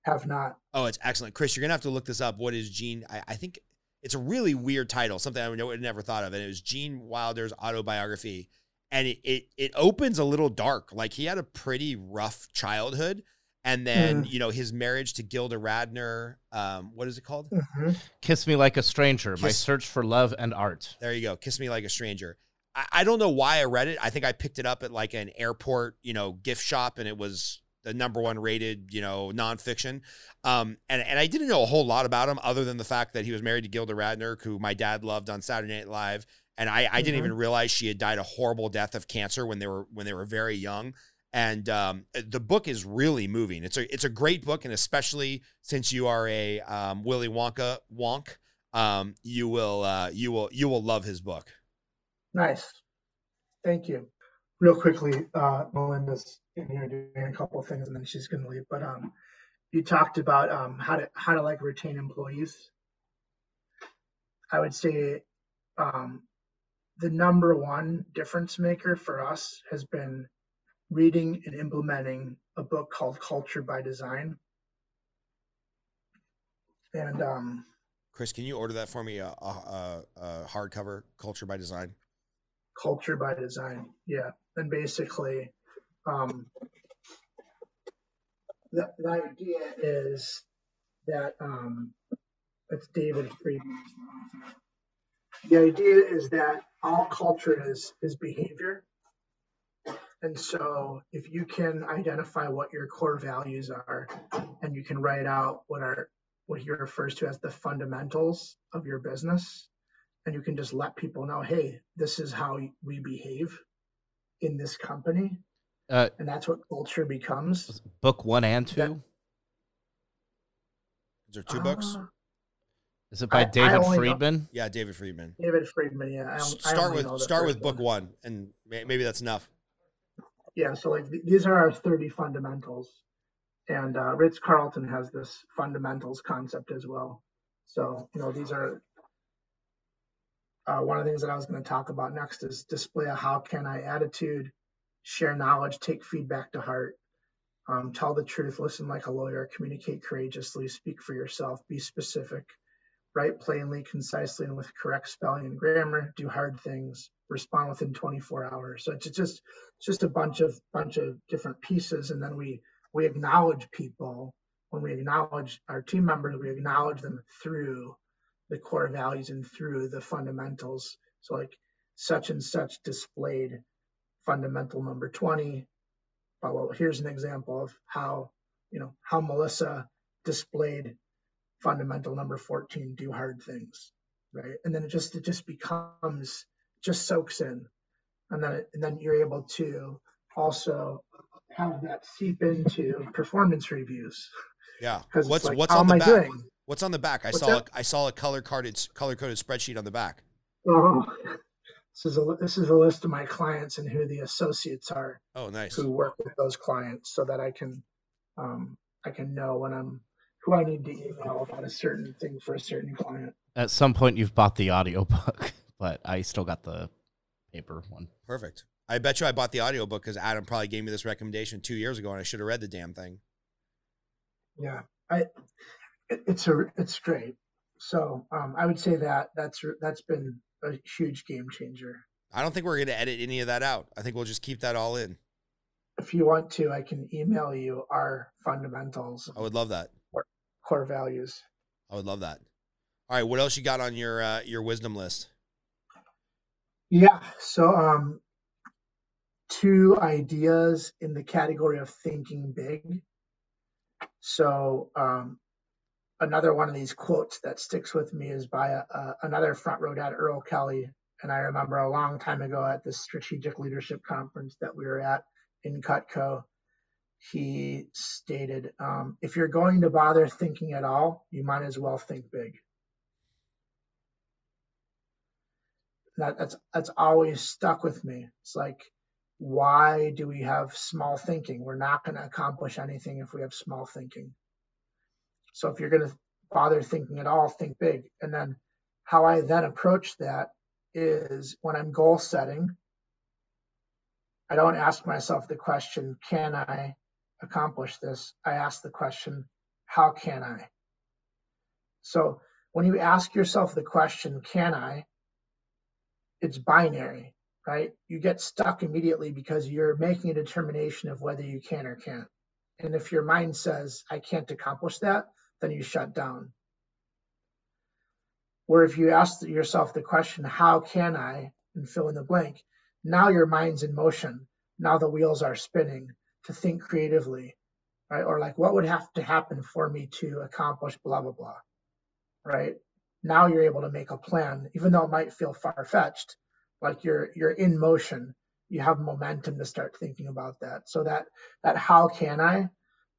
Have not. Oh, it's excellent, Chris. You're gonna have to look this up. What is Gene? I, I think it's a really weird title, something I would never thought of, and it was Gene Wilder's autobiography, and it it it opens a little dark. Like he had a pretty rough childhood and then mm. you know his marriage to Gilda Radner. Um, what is it called? Mm-hmm. Kiss Me Like a Stranger: Kiss- My Search for Love and Art. There you go. Kiss Me Like a Stranger. I, I don't know why I read it. I think I picked it up at like an airport, you know, gift shop, and it was the number one rated, you know, nonfiction. Um, and and I didn't know a whole lot about him other than the fact that he was married to Gilda Radner, who my dad loved on Saturday Night Live. And I, I mm-hmm. didn't even realize she had died a horrible death of cancer when they were when they were very young and um, the book is really moving. It's a it's a great book, and especially since you are a um, Willy Wonka wonk, um, you will uh, you will you will love his book. Nice, thank you. Real quickly, uh, Melinda's in here doing a couple of things, and then she's going to leave. But um, you talked about um, how to how to like retain employees. I would say um, the number one difference maker for us has been reading and implementing a book called Culture by Design. And um, Chris, can you order that for me? A, a, a hardcover, Culture by Design. Culture by Design, yeah. And basically, um, the, the idea is that um, it's David Friedman. The idea is that all culture is is behavior, and so if you can identify what your core values are and you can write out what are what he refers to as the fundamentals of your business, and you can just let people know, hey, this is how we behave in this company. Uh, and that's what culture becomes. Book one and two. That, is there two uh, books? Is it by I, David I Friedman? Know. Yeah, David Friedman. David Friedman. Yeah. I, start with start with book one, and maybe that's enough yeah, so like these are our 30 fundamentals. And uh, Ritz Carlton has this fundamentals concept as well. So, you know, these are uh, one of the things that I was going to talk about next is display a how can I attitude, share knowledge, take feedback to heart, um, tell the truth, listen like a lawyer, communicate courageously, speak for yourself, be specific, write plainly, concisely, and with correct spelling and grammar, do hard things, respond within 24 hours. So it's just it's just a bunch of bunch of different pieces, and then we we acknowledge people when we acknowledge our team members, we acknowledge them through the core values and through the fundamentals. So like such and such displayed fundamental number 20. Well, here's an example of how you know how Melissa displayed fundamental number 14 do hard things right and then it just it just becomes just soaks in and then it, and then you're able to also have that seep into performance reviews yeah what's like, what's on the back doing? What's on the back i what's saw a, I saw a color carded color coded spreadsheet on the back oh this is a this is a list of my clients and who the associates are oh nice who work with those clients so that i can um, i can know when i'm who I need to email about a certain thing for a certain client. At some point, you've bought the audiobook, but I still got the paper one. Perfect. I bet you I bought the audiobook because Adam probably gave me this recommendation two years ago and I should have read the damn thing. Yeah, I it, it's a it's great. So um, I would say that that's that's been a huge game changer. I don't think we're going to edit any of that out. I think we'll just keep that all in. If you want to, I can email you our fundamentals. I would love that. Core, core values. I would love that. All right, what else you got on your uh, your wisdom list? Yeah, so um, two ideas in the category of thinking big. So um, another one of these quotes that sticks with me is by a, a, another front row dad, Earl Kelly. And I remember a long time ago at the strategic leadership conference that we were at in Cutco, he stated, um, if you're going to bother thinking at all, you might as well think big. That, that's that's always stuck with me. It's like, why do we have small thinking? We're not going to accomplish anything if we have small thinking. So if you're going to bother thinking at all, think big. And then how I then approach that is when I'm goal setting, I don't ask myself the question, can I accomplish this? I ask the question, how can I? So when you ask yourself the question, can I? It's binary, right? You get stuck immediately because you're making a determination of whether you can or can't. And if your mind says, I can't accomplish that, then you shut down. Where if you ask yourself the question, how can I, and fill in the blank, now your mind's in motion. Now the wheels are spinning to think creatively, right? Or like, what would have to happen for me to accomplish blah, blah, blah, right? Now you're able to make a plan, even though it might feel far fetched, like you're, you're in motion. You have momentum to start thinking about that. So that, that how can I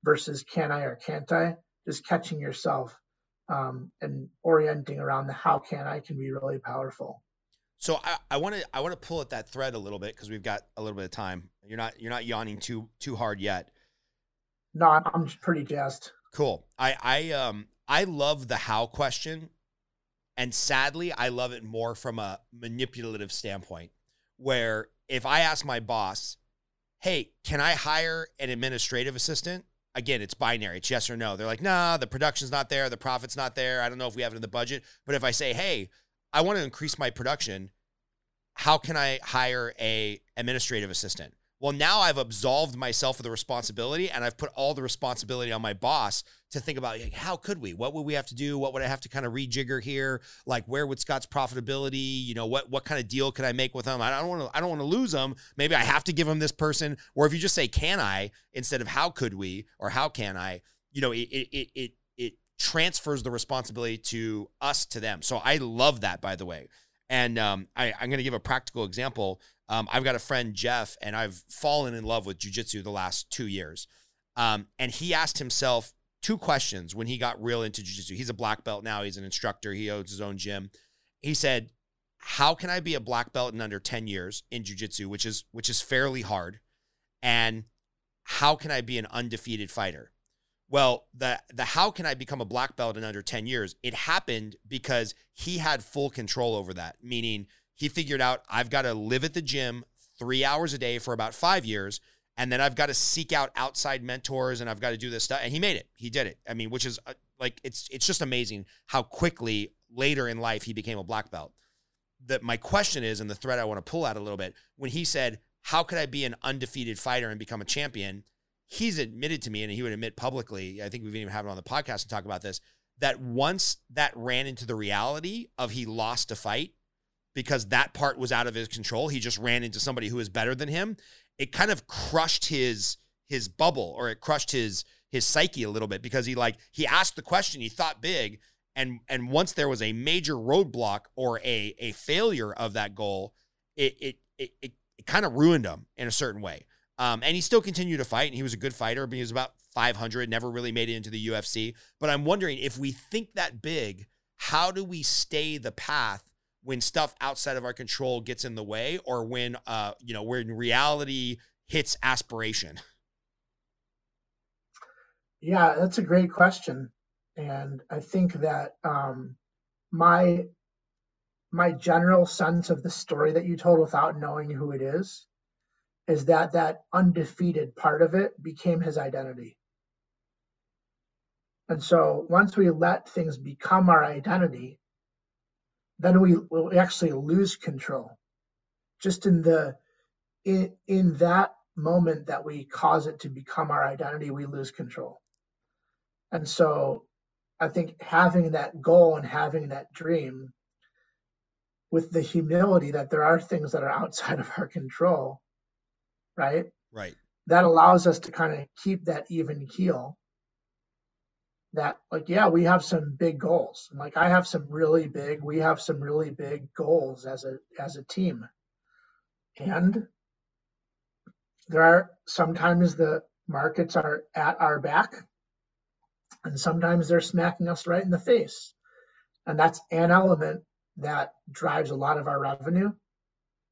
versus can I or can't I, just catching yourself um, and orienting around the how can I can be really powerful. So I want to I want to pull at that thread a little bit because we've got a little bit of time. You're not you're not yawning too too hard yet. No, I'm, I'm pretty jazzed. Cool. I I um I love the how question, and sadly I love it more from a manipulative standpoint. Where if I ask my boss, "Hey, can I hire an administrative assistant?" Again, it's binary. It's yes or no. They're like, "Nah, the production's not there, the profit's not there. I don't know if we have it in the budget." But if I say, "Hey," I want to increase my production. How can I hire a administrative assistant? Well, now I've absolved myself of the responsibility and I've put all the responsibility on my boss to think about like, how could we? What would we have to do? What would I have to kind of rejigger here? Like where would Scott's profitability, you know, what what kind of deal could I make with him? I don't want to I don't want to lose him. Maybe I have to give him this person. Or if you just say can I instead of how could we or how can I, you know, it it it it transfers the responsibility to us to them. So I love that, by the way. And um, I, am going to give a practical example. Um, I've got a friend, Jeff, and I've fallen in love with jujitsu the last two years. Um, and he asked himself two questions when he got real into jujitsu. He's a black belt now, he's an instructor, he owns his own gym. He said, How can I be a black belt in under 10 years in jujitsu, which is which is fairly hard? And how can I be an undefeated fighter? Well, the the how can I become a black belt in under 10 years? It happened because he had full control over that, meaning he figured out I've got to live at the gym 3 hours a day for about 5 years and then I've got to seek out outside mentors and I've got to do this stuff and he made it. He did it. I mean, which is uh, like it's it's just amazing how quickly later in life he became a black belt. That my question is and the thread I want to pull out a little bit when he said, "How could I be an undefeated fighter and become a champion?" he's admitted to me, and he would admit publicly, I think we've even had it on the podcast to talk about this, that once that ran into the reality of he lost a fight because that part was out of his control, he just ran into somebody who was better than him. It kind of crushed his his bubble or it crushed his his psyche a little bit because he like he asked the question, he thought big, and and once there was a major roadblock or a a failure of that goal, it it it, it, it kind of ruined him in a certain way. Um, and he still continued to fight, and he was a good fighter. But he was about 500, never really made it into the UFC. But I'm wondering if we think that big, how do we stay the path when stuff outside of our control gets in the way, or when uh, you know, when reality hits aspiration? Yeah, that's a great question. And I think that um, my my general sense of the story that you told without knowing who it is is that that undefeated part of it became his identity. And so once we let things become our identity, then we will actually lose control. Just in the in in that moment that we cause it to become our identity, we lose control. And so I think having that goal and having that dream with the humility that there are things that are outside of our control, right? Right. That allows us to kind of keep that even keel. That, like, yeah, we have some big goals. Like, I have some really big, we have some really big goals as a as a team, and there are sometimes the markets are at our back, and sometimes they're smacking us right in the face, and that's an element that drives a lot of our revenue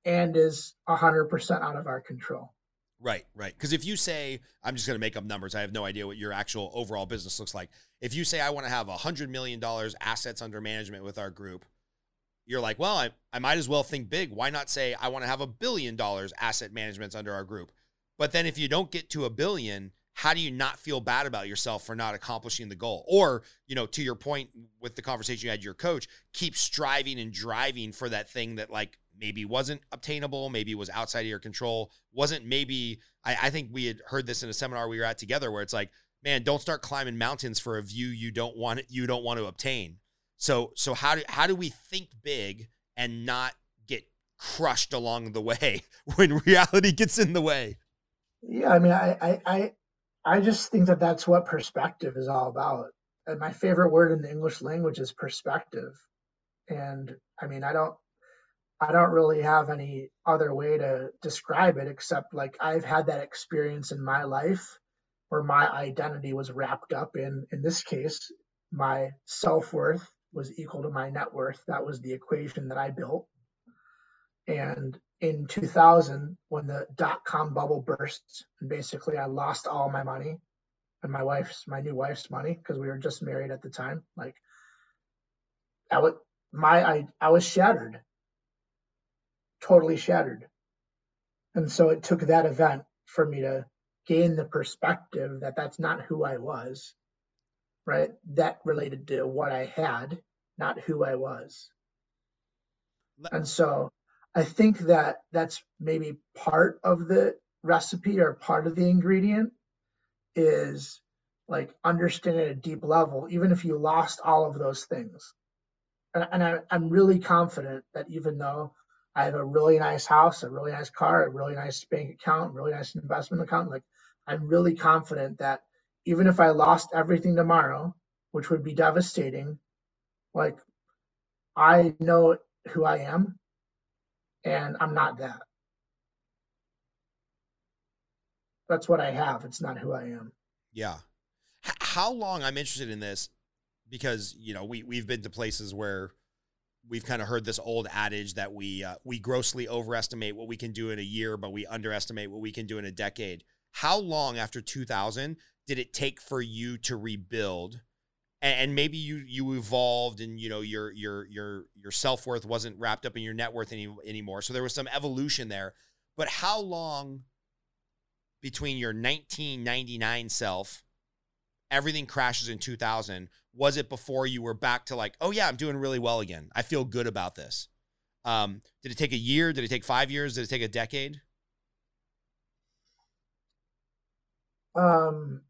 and is 100% out of our control. Right, right. Because if you say, I'm just going to make up numbers, I have no idea what your actual overall business looks like. If you say, I want to have $100 million assets under management with our group, you're like, well, I, I might as well think big. Why not say, I want to have a billion dollars asset managements under our group? But then if you don't get to a billion, how do you not feel bad about yourself for not accomplishing the goal? Or, you know, to your point with the conversation you had your coach, keep striving and driving for that thing that like maybe wasn't obtainable, maybe was outside of your control, wasn't maybe I, I think we had heard this in a seminar we were at together where it's like, man, don't start climbing mountains for a view you don't want you don't want to obtain. So so how do how do we think big and not get crushed along the way when reality gets in the way? Yeah, I mean, I, I, I I just think that that's what perspective is all about. And my favorite word in the English language is perspective. And I mean, I don't, I don't really have any other way to describe it except like I've had that experience in my life where my identity was wrapped up in, in this case, my self worth was equal to my net worth. That was the equation that I built. And in 2000 when the dot com bubble burst and basically I lost all my money and my wife's my new wife's money because we were just married at the time like I would my I, I was shattered totally shattered. And so it took that event for me to gain the perspective that that's not who I was right? That related to what I had not who I was. And so I think that that's maybe part of the recipe or part of the ingredient is like understanding at a deep level, even if you lost all of those things. And, and I, I'm really confident that even though I have a really nice house, a really nice car, a really nice bank account, really nice investment account, like I'm really confident that even if I lost everything tomorrow, which would be devastating, like I know who I am and I'm not that. That's what I have. It's not who I am. Yeah. How long I'm interested in this because, you know, we we've been to places where we've kind of heard this old adage that we uh, we grossly overestimate what we can do in a year, but we underestimate what we can do in a decade. How long after 2000 did it take for you to rebuild and, maybe you you evolved and you know your your your your self-worth wasn't wrapped up in your net worth any, anymore so there was some evolution there but how long between your 1999 self everything crashes in 2000 was it before you were back to like oh yeah i'm doing really well again i feel good about this um, did it take a year did it take five years did it take a decade um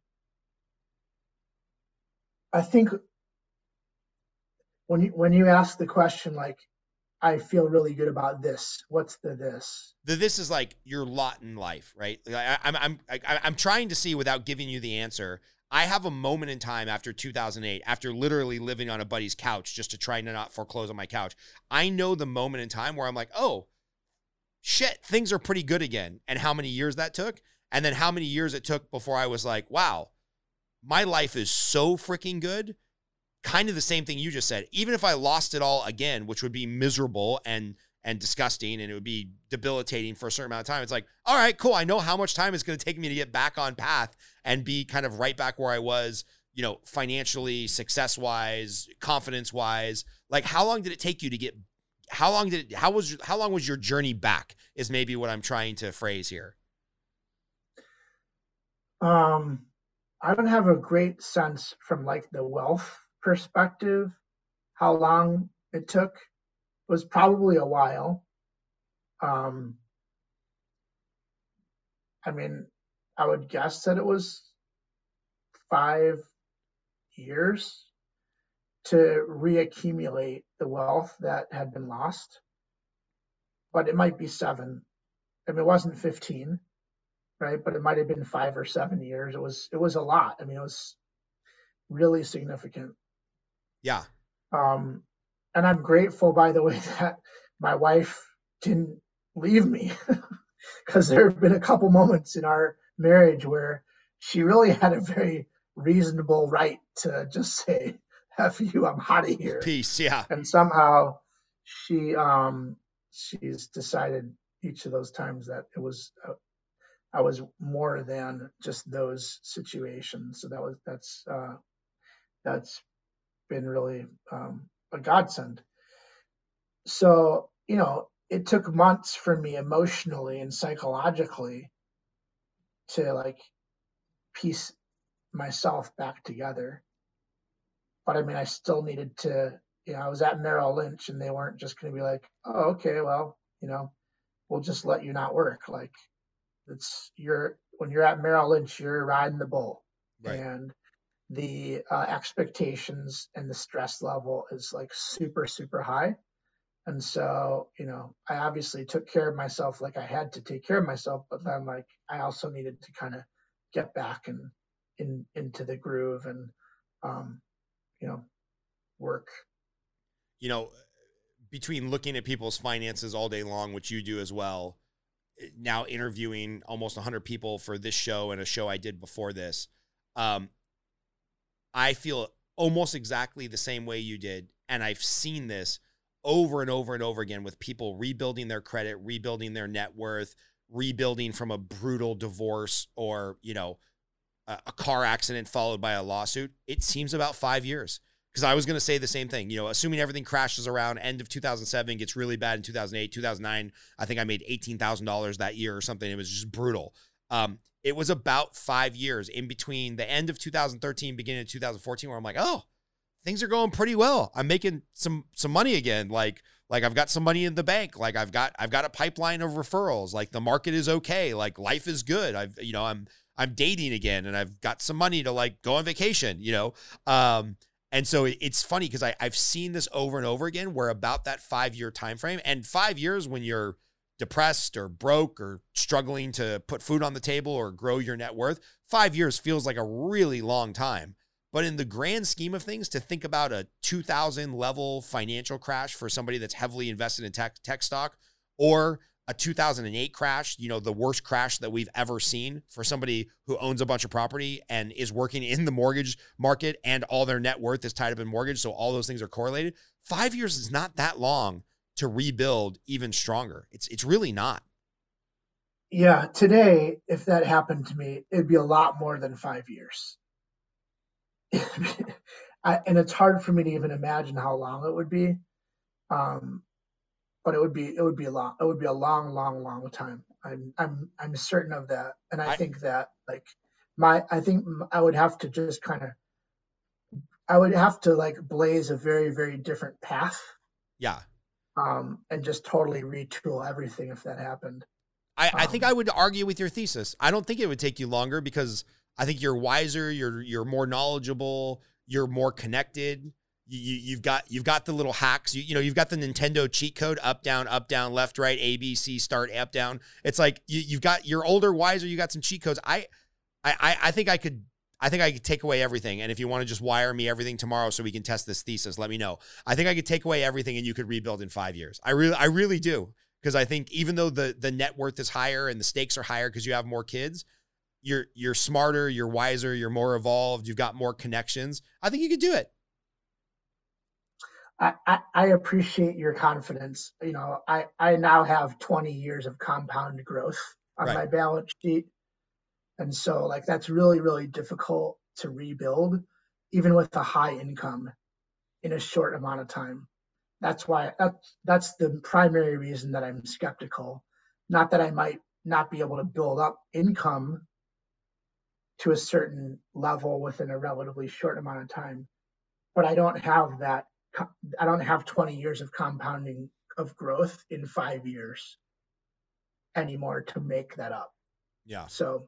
I think when you when you ask the question like I feel really good about this. What's the this? The this is like your lot in life, right? I, I'm I'm I, I'm trying to see without giving you the answer. I have a moment in time after 2008, after literally living on a buddy's couch just to try to not foreclose on my couch. I know the moment in time where I'm like, oh, shit, things are pretty good again, and how many years that took, and then how many years it took before I was like, wow, my life is so freaking good. Kind of the same thing you just said. Even if I lost it all again, which would be miserable and and disgusting and it would be debilitating for a certain amount of time. It's like, all right, cool. I know how much time it's going to take me to get back on path and be kind of right back where I was, you know, financially, success wise, confidence wise? Like, how long did it take you to get? How long did it? How was how long was your journey back? Is maybe what I'm trying to phrase here. Um, I don't have a great sense from like the wealth perspective how long it took. It was probably a while. Um, I mean, I would guess that it was five years to reaccumulate the wealth that had been lost. But it might be seven. I mean, it wasn't 15, right? But it might have been five or seven years. It was, it was a lot. I mean, it was really significant. Yeah. Um, and I'm grateful, by the way, that my wife didn't leave me because there have been a couple moments in our marriage where she really had a very reasonable right to just say, F you, I'm out of here. Peace, yeah. And somehow she um she's decided each of those times that it was uh, I was more than just those situations. So that was that's uh that's been really um a godsend. So, you know, it took months for me emotionally and psychologically to like piece myself back together. But I mean, I still needed to, you know, I was at Merrill Lynch and they weren't just going to be like, oh, okay, well, you know, we'll just let you not work. Like, it's you're, when you're at Merrill Lynch, you're riding the bull. Right. And the uh, expectations and the stress level is like super, super high. And so, you know, I obviously took care of myself like I had to take care of myself, but then like I also needed to kind of get back and in into the groove and um, you know, work. You know, between looking at people's finances all day long, which you do as well, now interviewing almost 100 people for this show and a show I did before this, um, I feel almost exactly the same way you did. And I've seen this over and over and over again with people rebuilding their credit, rebuilding their net worth, rebuilding from a brutal divorce or, you know, a, a car accident followed by a lawsuit. It seems about five years. Because I was going to say the same thing, you know, assuming everything crashes around end of 2007, gets really bad in 2008, 2009. I think I made $18,000 that year or something. It was just brutal. Um, it was about five years in between the end of 2013, beginning of 2014, where I'm like, oh, things are going pretty well. I'm making some some money again. Like like I've got some money in the bank. Like I've got I've got a pipeline of referrals. Like the market is okay. Like life is good. I've you know I'm I'm dating again and I've got some money to like go on vacation. You know. Um, and so it's funny because I I've seen this over and over again. Where about that five year time frame and five years when you're depressed or broke or struggling to put food on the table or grow your net worth, five years feels like a really long time. But in the grand scheme of things, to think about a 2000 level financial crash for somebody that's heavily invested in tech, tech stock or a 2008 crash, you know, the worst crash that we've ever seen for somebody who owns a bunch of property and is working in the mortgage market and all their net worth is tied up in mortgage. So all those things are correlated. Five years is not that long to rebuild even stronger. It's it's really not. Yeah, today, if that happened to me, it'd be a lot more than five years. I, and it's hard for me to even imagine how long it would be. Um, but it would be it would be a long it would be a long long long time. I'm I'm I'm certain of that, and I, I think that like my I think I would have to just kind of I would have to like blaze a very very different path. Yeah. Um, and just totally retool everything if that happened. I, I think um, I would argue with your thesis. I don't think it would take you longer because I think you're wiser, you're you're more knowledgeable, you're more connected. You, you have got you've got the little hacks. You, you know you've got the Nintendo cheat code: up down, up down, left right, A B C, start, up down. It's like you, you've got you're older, wiser. You got some cheat codes. I I I think I could I think I could take away everything. And if you want to just wire me everything tomorrow so we can test this thesis, let me know. I think I could take away everything and you could rebuild in five years. I really I really do because I think even though the the net worth is higher and the stakes are higher because you have more kids, you're you're smarter, you're wiser, you're more evolved, you've got more connections. I think you could do it. I, I, appreciate your confidence. You know, I, I now have 20 years of compound growth on right. my balance sheet. And so like that's really, really difficult to rebuild. even with a high income in a short amount of time. That's why that's that's the primary reason that I'm skeptical. Not that I might not be able to build up income to a certain level within a relatively short amount of time, but I don't have that. I don't have 20 years of compounding of growth in five years anymore to make that up. Yeah. So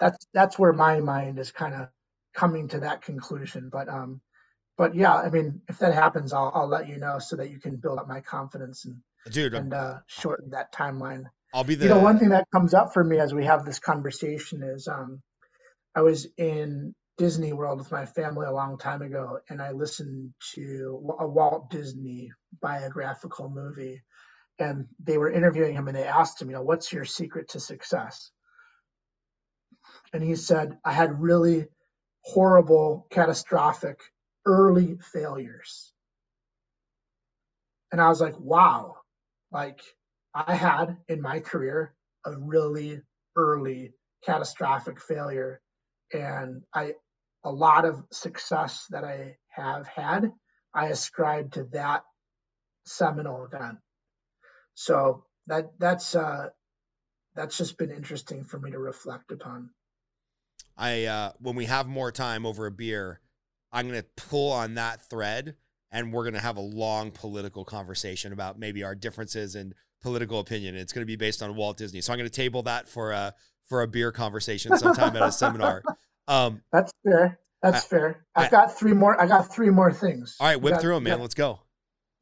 that's that's where my mind is kind of coming to that conclusion. But um, but yeah, I mean, if that happens, I'll I'll let you know so that you can build up my confidence and dude and uh, shorten that timeline. I'll be the. You know, one thing that comes up for me as we have this conversation is um, I was in Disney World with my family a long time ago, and I listened to a Walt Disney biographical movie, and they were interviewing him, and they asked him, you know, what's your secret to success? And he said, I had really horrible, catastrophic early failures. And I was like, wow, like I had in my career a really early catastrophic failure. And I, a lot of success that I have had, I ascribe to that seminal event. So that that's uh, that's just been interesting for me to reflect upon. I uh, when we have more time over a beer, I'm gonna pull on that thread, and we're gonna have a long political conversation about maybe our differences in political opinion. It's gonna be based on Walt Disney, so I'm gonna table that for a for a beer conversation sometime at a seminar. Um, That's fair. That's I, fair. I, I got three more. I got three more things. All right, whip got, through them, man. Got, Let's go.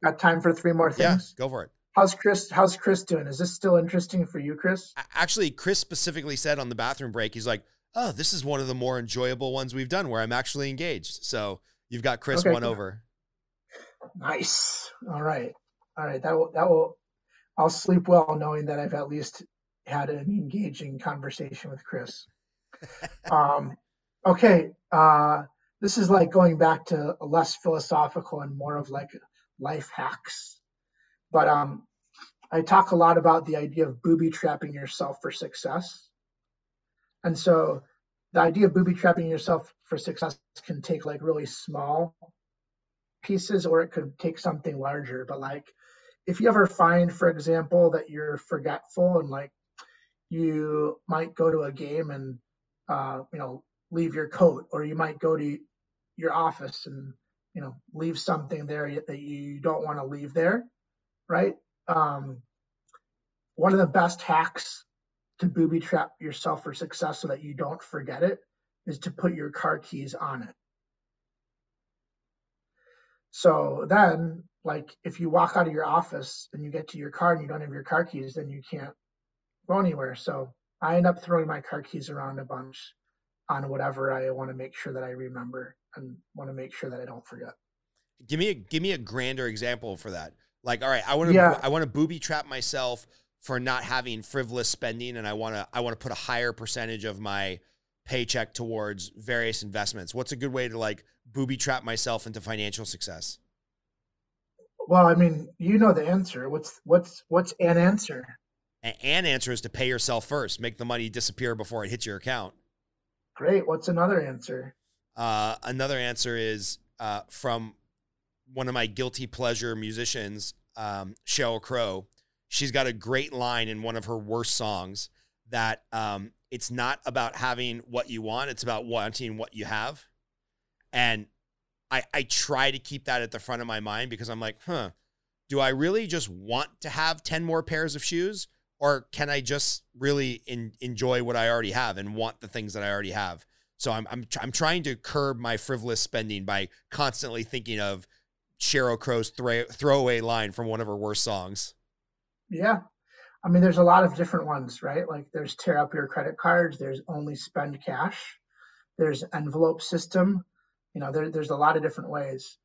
Got time for three more things? Yeah, go for it. How's Chris? How's Chris doing? Is this still interesting for you, Chris? Actually, Chris specifically said on the bathroom break, he's like, "Oh, this is one of the more enjoyable ones we've done where I'm actually engaged." So you've got Chris okay, one good. over. Nice. All right. All right. That will. That will. I'll sleep well knowing that I've at least had an engaging conversation with Chris. um, okay, uh, this is like going back to less philosophical and more of like life hacks. But um, I talk a lot about the idea of booby trapping yourself for success. And so the idea of booby trapping yourself for success can take like really small pieces or it could take something larger. But like if you ever find, for example, that you're forgetful and like you might go to a game and uh, you know leave your coat, or you might go to your office and you know leave something there that you don't want to leave there, right? Um, one of the best hacks to booby trap yourself for success so that you don't forget it is to put your car keys on it. So then, like, if you walk out of your office and you get to your car and you don't have your car keys, then you can't go anywhere. So I end up throwing my car keys around a bunch on whatever I want to make sure that I remember and want to make sure that I don't forget. Give me a give me a grander example for that. Like, all right, I want to yeah. I want to booby trap myself for not having frivolous spending, and I want to I want to put a higher percentage of my paycheck towards various investments. What's a good way to like booby trap myself into financial success? Well, I mean, you know the answer. What's what's what's an answer? An answer is to pay yourself first, make the money disappear before it hits your account. Great. What's another answer? Uh, another answer is uh, from one of my guilty pleasure musicians, um, Sheryl Crow. She's got a great line in one of her worst songs that um, it's not about having what you want, it's about wanting what you have. And I, I try to keep that at the front of my mind because I'm like, huh, do I really just want to have 10 more pairs of shoes? or can I just really in, enjoy what I already have and want the things that I already have? So I'm I'm I'm trying to curb my frivolous spending by constantly thinking of Sheryl Crow's throw, throwaway line from one of her worst songs. Yeah. I mean, there's a lot of different ones, right? Like there's tear up your credit cards, there's only spend cash, there's envelope system. You know, there, there's a lot of different ways.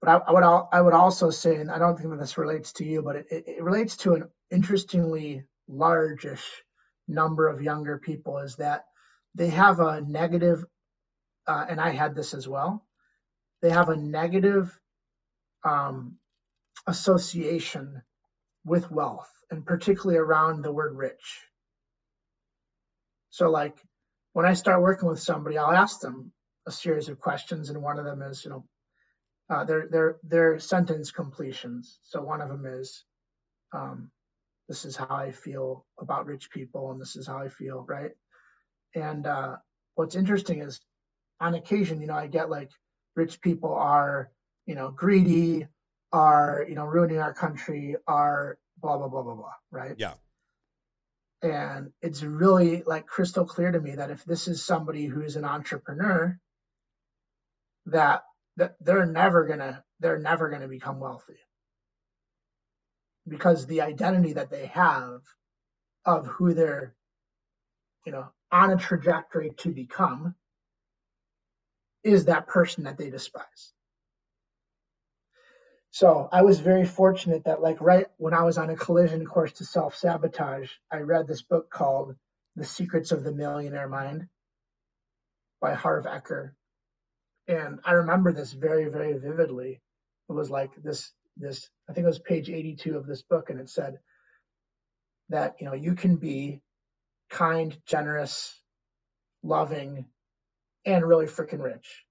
But I, I would I would also say, and I don't think that this relates to you, but it, it relates to an interestingly largish number of younger people is that they have a negative, uh, and I had this as well. They have a negative um, association with wealth, and particularly around the word rich. So, like when I start working with somebody, I'll ask them, a series of questions, and one of them is, you know, uh, they're they're they're sentence completions. So one of them is, um, this is how I feel about rich people, and this is how I feel, right? And uh, what's interesting is, on occasion, you know, I get like, rich people are, you know, greedy, are you know ruining our country, are blah blah blah blah blah, right? Yeah. And it's really like crystal clear to me that if this is somebody who's an entrepreneur, that that they're never gonna they're never gonna become wealthy because the identity that they have of who they're you know on a trajectory to become is that person that they despise so i was very fortunate that like right when i was on a collision course to self-sabotage i read this book called the secrets of the millionaire mind by harv eker and I remember this very, very vividly. It was like this, this, I think it was page 82 of this book, and it said that, you know, you can be kind, generous, loving, and really freaking rich.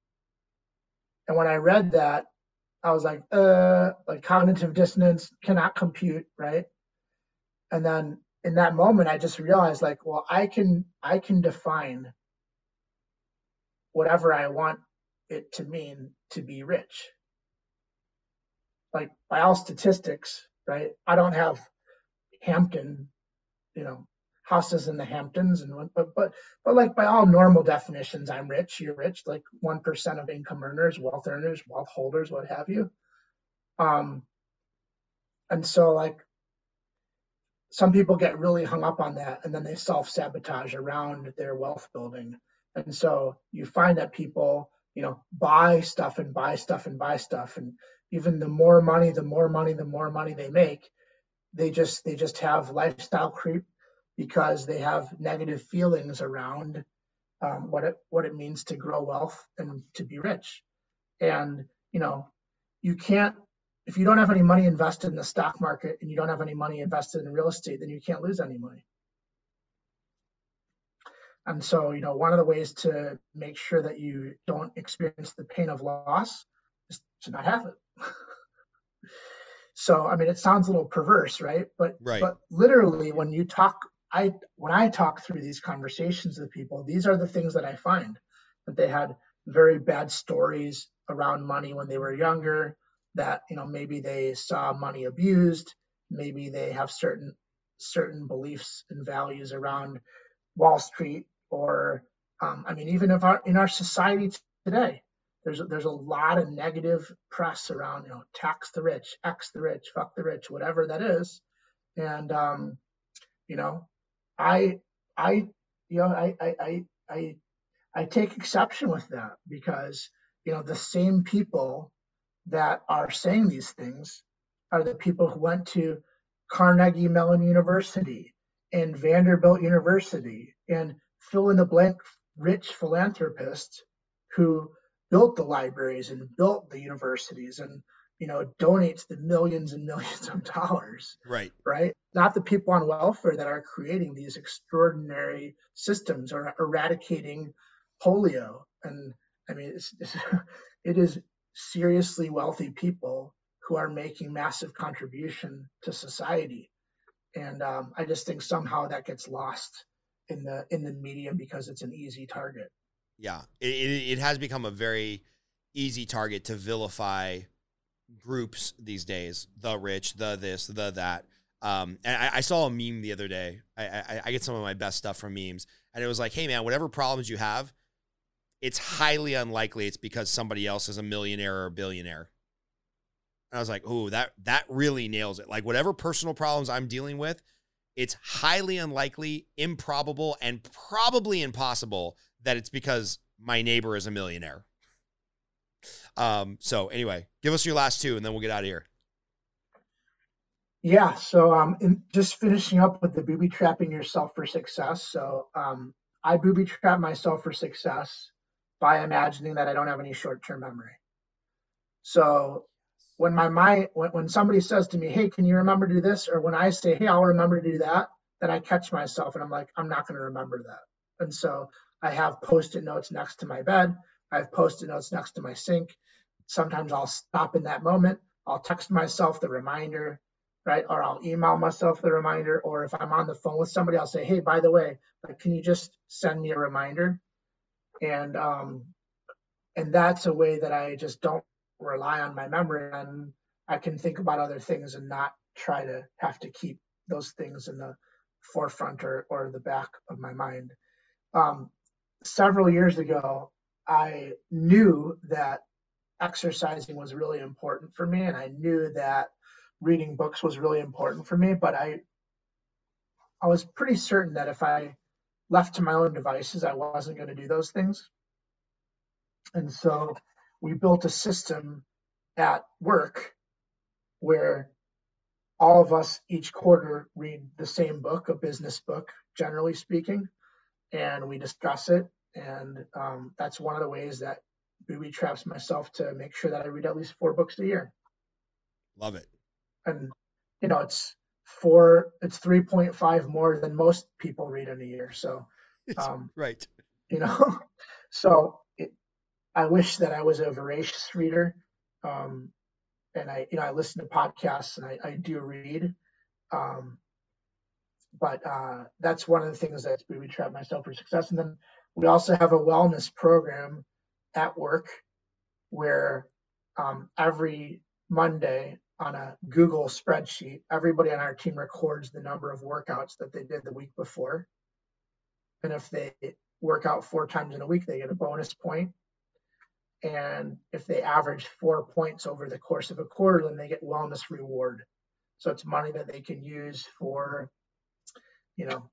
And when I read that, I was like, uh, like cognitive dissonance cannot compute, right? And then in that moment, I just realized like, well, I can, I can define whatever I want it to mean to be rich. Like by all statistics, right? I don't have Hampton, you know, houses in the Hamptons and but but but like by all normal definitions, I'm rich, you're rich, like one percent of income earners, wealth earners, wealth holders, what have you. Um and so like some people get really hung up on that and then they self-sabotage around their wealth building. And so you find that people you know, buy stuff and buy stuff and buy stuff. And even the more money, the more money, the more money they make, they just they just have lifestyle creep because they have negative feelings around um, what it what it means to grow wealth and to be rich. And you know, you can't if you don't have any money invested in the stock market and you don't have any money invested in real estate, then you can't lose any money. And so, you know, one of the ways to make sure that you don't experience the pain of loss is to not have it. so, I mean, it sounds a little perverse, right? But right. but literally, when you talk, I when I talk through these conversations with people, these are the things that I find that they had very bad stories around money when they were younger. That you know, maybe they saw money abused. Maybe they have certain certain beliefs and values around Wall Street or um, I mean, even if our, in our society today, there's there's a lot of negative press around, you know, tax the rich, X the rich, fuck the rich, whatever that is, and um, you know, I I you know I I I I, take exception with that because you know the same people that are saying these things are the people who went to Carnegie Mellon University and Vanderbilt University and fill in the blank rich philanthropists who built the libraries and built the universities and you know donates the millions and millions of dollars right. right? Not the people on welfare that are creating these extraordinary systems or eradicating polio. And i mean it's, it's, it is seriously wealthy people who are making massive contribution to society. And um, i just think somehow that gets lost in the in the media because it's an easy target. Yeah, it, it, it has become a very easy target to vilify groups these days. The rich, the this, the that. Um, and I, I, saw a meme the other day. I, I, I get some of my best stuff from memes, and it was like, "Hey man, whatever problems you have, it's highly unlikely it's because somebody else is a millionaire or a billionaire." And I was like, "Oh, that that really nails it. Like whatever personal problems I'm dealing with, it's highly unlikely, improbable, and probably impossible that it's because my neighbor is a millionaire. Um, so anyway, give us your last two and then we'll get out of here. Yeah, so um, just finishing up with the booby trapping yourself for success. So um, I booby trap myself for success by imagining that I don't have any short term memory. So when my mind when, when somebody says to me hey can you remember to do this or when i say hey i'll remember to do that then i catch myself and i'm like i'm not going to remember that and so i have post-it notes next to my bed I have post-it notes next to my sink. Sometimes I'll stop in that moment. I'll text myself the reminder, right? Or I'll email myself the reminder. Or if I'm on the phone with somebody, I'll say, hey, by the way, like, can you just send me a reminder? And um, and that's a way that I just don't rely on my memory and I can think about other things and not try to have to keep those things in the forefront or, or the back of my mind. Um, several years ago, I knew that exercising was really important for me, and I knew that reading books was really important for me. But I, I was pretty certain that if I left to my own devices, I wasn't going to do those things. And so we built a system at work where all of us each quarter read the same book, a business book, generally speaking, and we discuss it. And um, that's one of the ways that booby traps myself to make sure that I read at least four books a year. Love it. And you know, it's four, it's three point five more than most people read in a year. So, um, right. You know, so it, I wish that I was a voracious reader. Um, and I, you know, I listen to podcasts and I, I do read. Um, but uh, that's one of the things that we trap myself for success. And then we also have a wellness program at work where um, every Monday on a Google spreadsheet, everybody on our team records the number of workouts that they did the week before. And if they work out four times in a week, they get a bonus point. And if they average four points over the course of a quarter, then they get wellness reward. So it's money that they can use for, you know,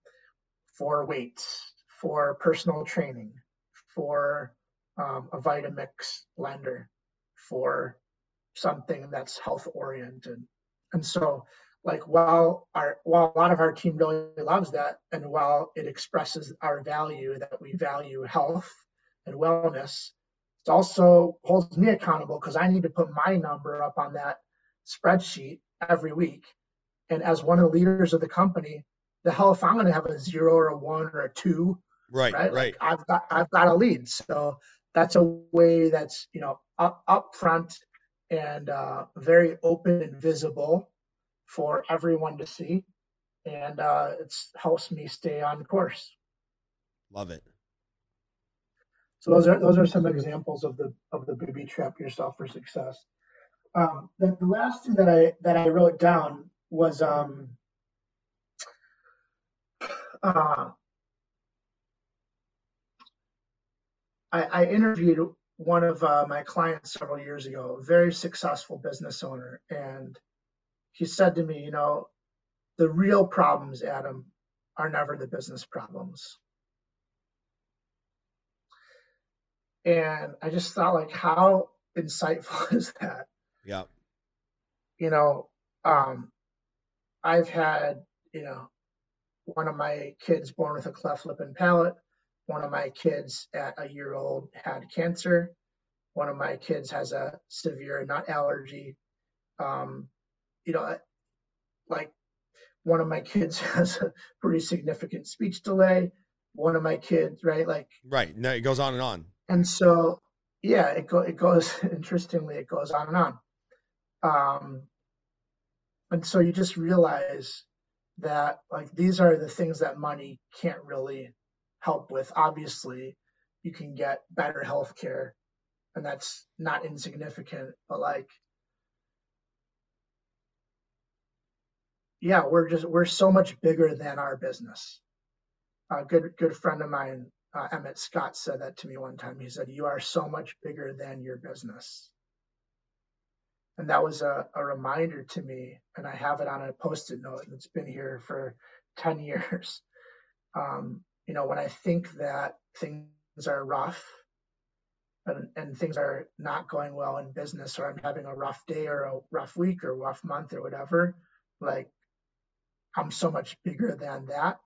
for weights, for personal training, for um, a Vitamix blender, for something that's health oriented. And so, like, while our while a lot of our team really loves that, and while it expresses our value that we value health and wellness, it also holds me accountable because I need to put my number up on that spreadsheet every week. And as one of the leaders of the company, the hell if I'm going to have a zero or a one or a two, right? Right. right. Like I've got I've got a lead, so that's a way that's you know up upfront and uh, very open and visible for everyone to see, and uh, it helps me stay on course. Love it. So those are those are some examples of the of the booby trap yourself for success. Um, the, the last thing that I that I wrote down was um, uh, I, I, interviewed one of uh, my clients several years ago, a very successful business owner, and he said to me, you know, the real problems, Adam, are never the business problems. And I just thought, like, how insightful is that? Yeah. You know, um, I've had, you know, one of my kids born with a cleft lip and palate. One of my kids at a year old had cancer. One of my kids has a severe nut allergy. Um, you know, like one of my kids has a pretty significant speech delay. One of my kids, right? Like, right. No, it goes on and on. And so, yeah, it, go, it goes, interestingly, it goes on and on. Um, and so you just realize that like these are the things that money can't really help with. Obviously, you can get better health care, and that's not insignificant, but like yeah, we're just we're so much bigger than our business. A good good friend of mine uh, Emmett Scott said that to me one time. He said, You are so much bigger than your business. And that was a, a reminder to me. And I have it on a post it note, and it's been here for 10 years. Um, you know, when I think that things are rough and, and things are not going well in business, or I'm having a rough day or a rough week or rough month or whatever, like I'm so much bigger than that.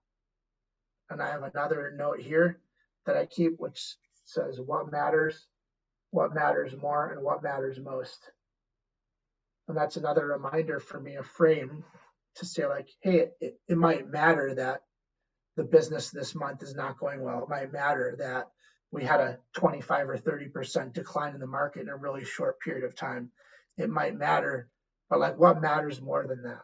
And I have another note here that I keep, which says what matters, what matters more, and what matters most. And that's another reminder for me, a frame to say, like, hey, it, it might matter that the business this month is not going well. It might matter that we had a 25 or 30% decline in the market in a really short period of time. It might matter, but like what matters more than that?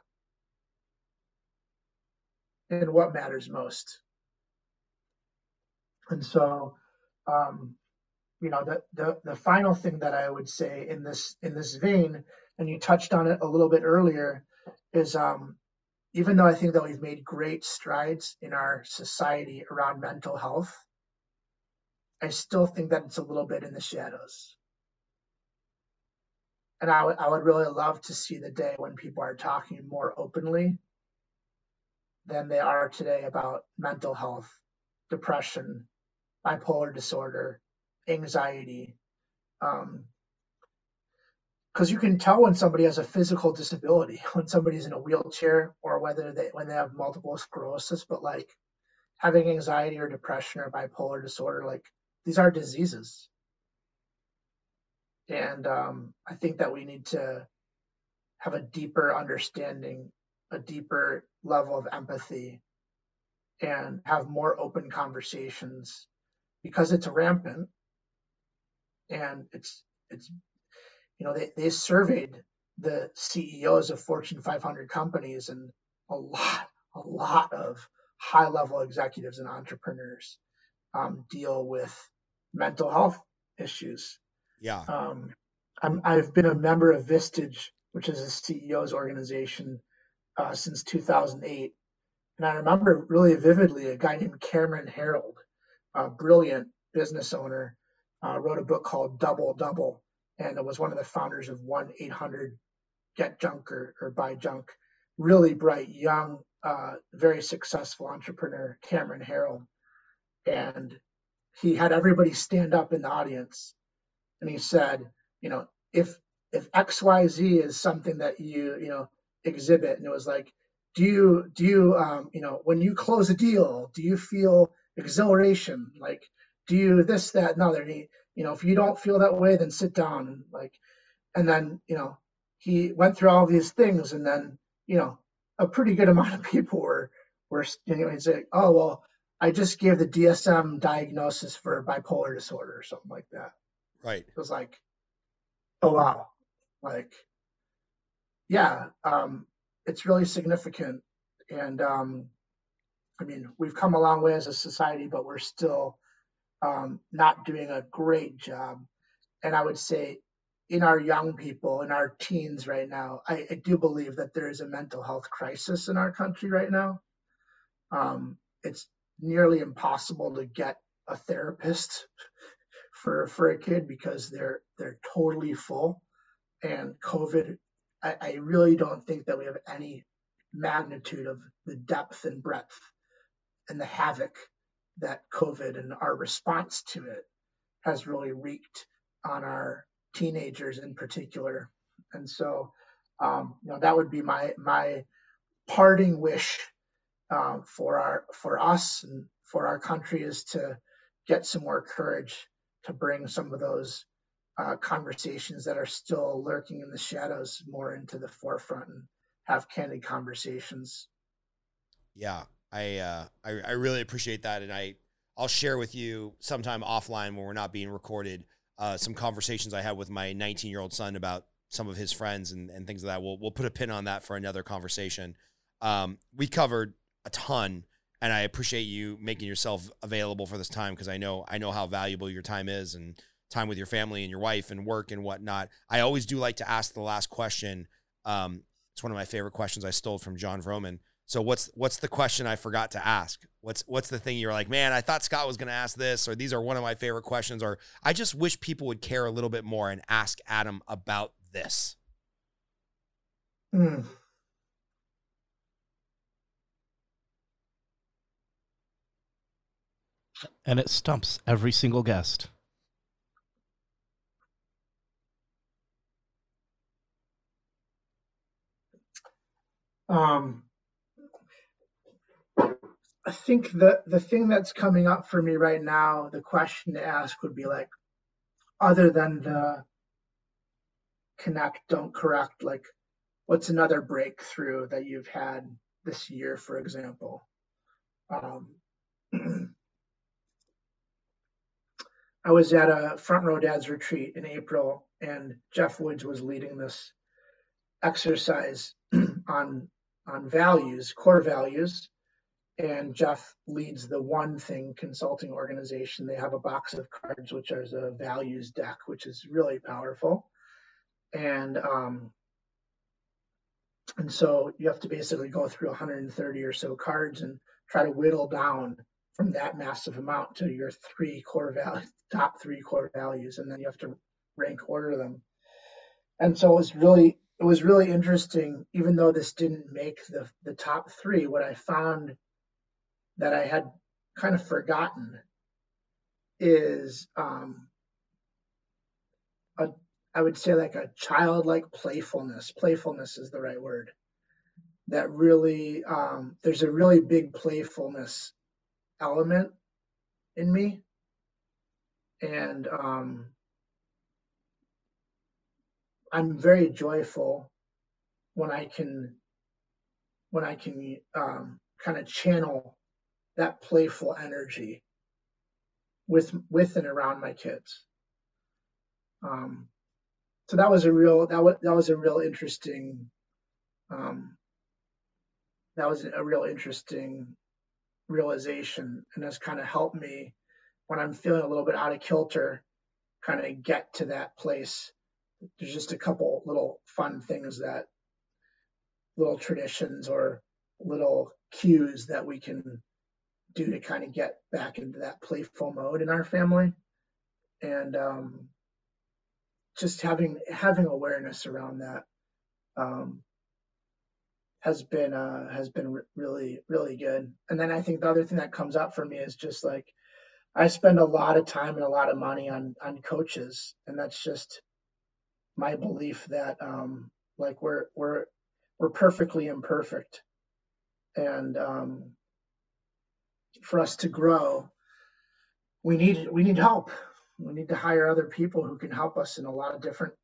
And what matters most? And so, um, you know, the, the the final thing that I would say in this in this vein, and you touched on it a little bit earlier, is um, even though I think that we've made great strides in our society around mental health, I still think that it's a little bit in the shadows. And I would I would really love to see the day when people are talking more openly than they are today about mental health, depression, bipolar disorder, anxiety. Um, because you can tell when somebody has a physical disability, when somebody's in a wheelchair, or whether they when they have multiple sclerosis. But like having anxiety or depression or bipolar disorder, like these are diseases, and um, I think that we need to have a deeper understanding, a deeper level of empathy, and have more open conversations because it's rampant and it's it's you know they, they surveyed the CEOs of Fortune 500 companies and a lot a lot of high level executives and entrepreneurs um, deal with mental health issues. Yeah. Um, I'm, I've been a member of Vistage, which is a CEO's organization, uh, since 2008. And I remember really vividly a guy named Cameron Herold, a brilliant business owner, uh, wrote a book called Double Double, and was one of the founders of 1 800 Get Junk or, or Buy Junk. Really bright, young, uh, very successful entrepreneur, Cameron Herold. And he had everybody stand up in the audience and he said, you know, if if XYZ is something that you, you know, exhibit, and it was like, do you do you um, you know, when you close a deal, do you feel exhilaration? Like, do you this, that, and other? And he, you know, if you don't feel that way, then sit down and like, and then, you know, he went through all these things and then, you know, a pretty good amount of people were, were, you know, he's like, oh, well, I just gave the DSM diagnosis for bipolar disorder or something like that. Right. It was like, oh, wow. Like, yeah, um, it's really significant. And, um, I mean, we've come a long way as a society, but we're still um, not doing a great job. And I would say in our young people, in our teens right now, I, I do believe that there is a mental health crisis in our country right now. Um, it's nearly impossible to get a therapist for for a kid because they're they're totally full. And COVID, I, I really don't think that we have any magnitude of the depth and breadth and the havoc that COVID and our response to it has really wreaked on our teenagers in particular. And so, um, you know, that would be my my parting wish um, for our for us and for our country is to get some more courage to bring some of those uh, conversations that are still lurking in the shadows more into the forefront and have candid conversations. Yeah, I, uh, I I really appreciate that, and I I'll share with you sometime offline when we're not being recorded uh, some conversations I had with my 19 year old son about some of his friends and, and things like that. We'll we'll put a pin on that for another conversation. Um, we covered a ton, and I appreciate you making yourself available for this time because I know I know how valuable your time is and time with your family and your wife and work and whatnot. I always do like to ask the last question. Um, it's one of my favorite questions I stole from Jon Vroman. So what's what's the question I forgot to ask? What's what's the thing you're like, man, I thought Scott was going to ask this, or these are one of my favorite questions, or I just wish people would care a little bit more and ask Adam about this. Mm. And it stumps every single guest. Um, I think the the thing that's coming up for me right now, the question to ask would be like, other than the connect, don't correct, like, what's another breakthrough that you've had this year, for example? Um, I was at a front row dad's retreat in April, and Geoff Woods was leading this exercise on on values, core values. And Geoff leads the One Thing consulting organization. They have a box of cards, which is a values deck, which is really powerful. And um, and so you have to basically go through 130 or so cards and try to whittle down from that massive amount to your three core values, top three core values, and then you have to rank order them. And so it was really it was really interesting, even though this didn't make the the top three. What I found that I had kind of forgotten is um, a I would say like a childlike playfulness. Playfulness is the right word. That really, um, there's a really big playfulness element in me, and um, I'm very joyful when I can when I can um, kind of channel that playful energy with with and around my kids. Um, so that was a real that was that was a real interesting um, that was a real interesting realization and has kind of helped me when I'm feeling a little bit out of kilter, kind of get to that place. There's just a couple little fun things that little traditions or little cues that we can do to kind of get back into that playful mode in our family. And um, just having having awareness around that um, has been uh, has been re- really really good. And then I think the other thing that comes up for me is just like I spend a lot of time and a lot of money on on coaches, and that's just my belief that um, like we're we're we're perfectly imperfect, and um, for us to grow, we need we need help we need to hire other people who can help us in a lot of different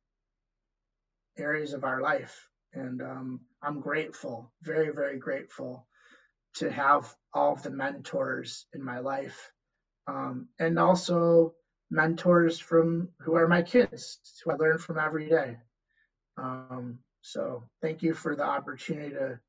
areas of our life. And um, I'm grateful, very, very grateful to have all of the mentors in my life. Um, and also mentors from who are my kids, who I learn from every day. Um, so thank you for the opportunity to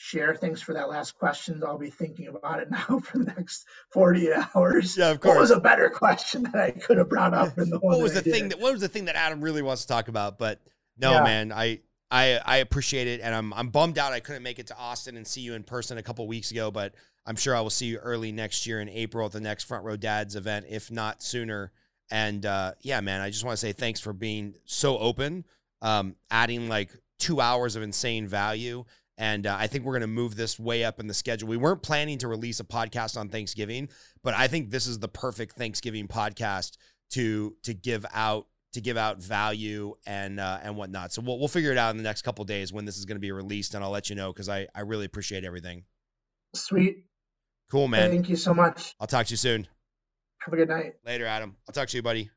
share. Thanks for that last question. I'll be thinking about it now for the next 48 hours. Yeah, of course. What was a better question that I could have brought up in the one? what was the thing that what was the thing that Adam really wants to talk about? But no, yeah. man, I I I appreciate it, and I'm I'm bummed out I couldn't make it to Austin and see you in person a couple weeks ago, but I'm sure I will see you early next year in April at the next Front Row Dads event, if not sooner. And uh, yeah, man, I just want to say thanks for being so open, um, adding like two hours of insane value and uh, I think we're going to move this way up in the schedule. We weren't planning to release a podcast on Thanksgiving, but I think this is the perfect Thanksgiving podcast to to give out to give out value and uh, and whatnot. So we'll we'll figure it out in the next couple days when this is going to be released, and I'll let you know because I I really appreciate everything. Sweet. Cool, man. Thank you so much. I'll talk to you soon. Have a good night. Later, Adam. I'll talk to you, buddy.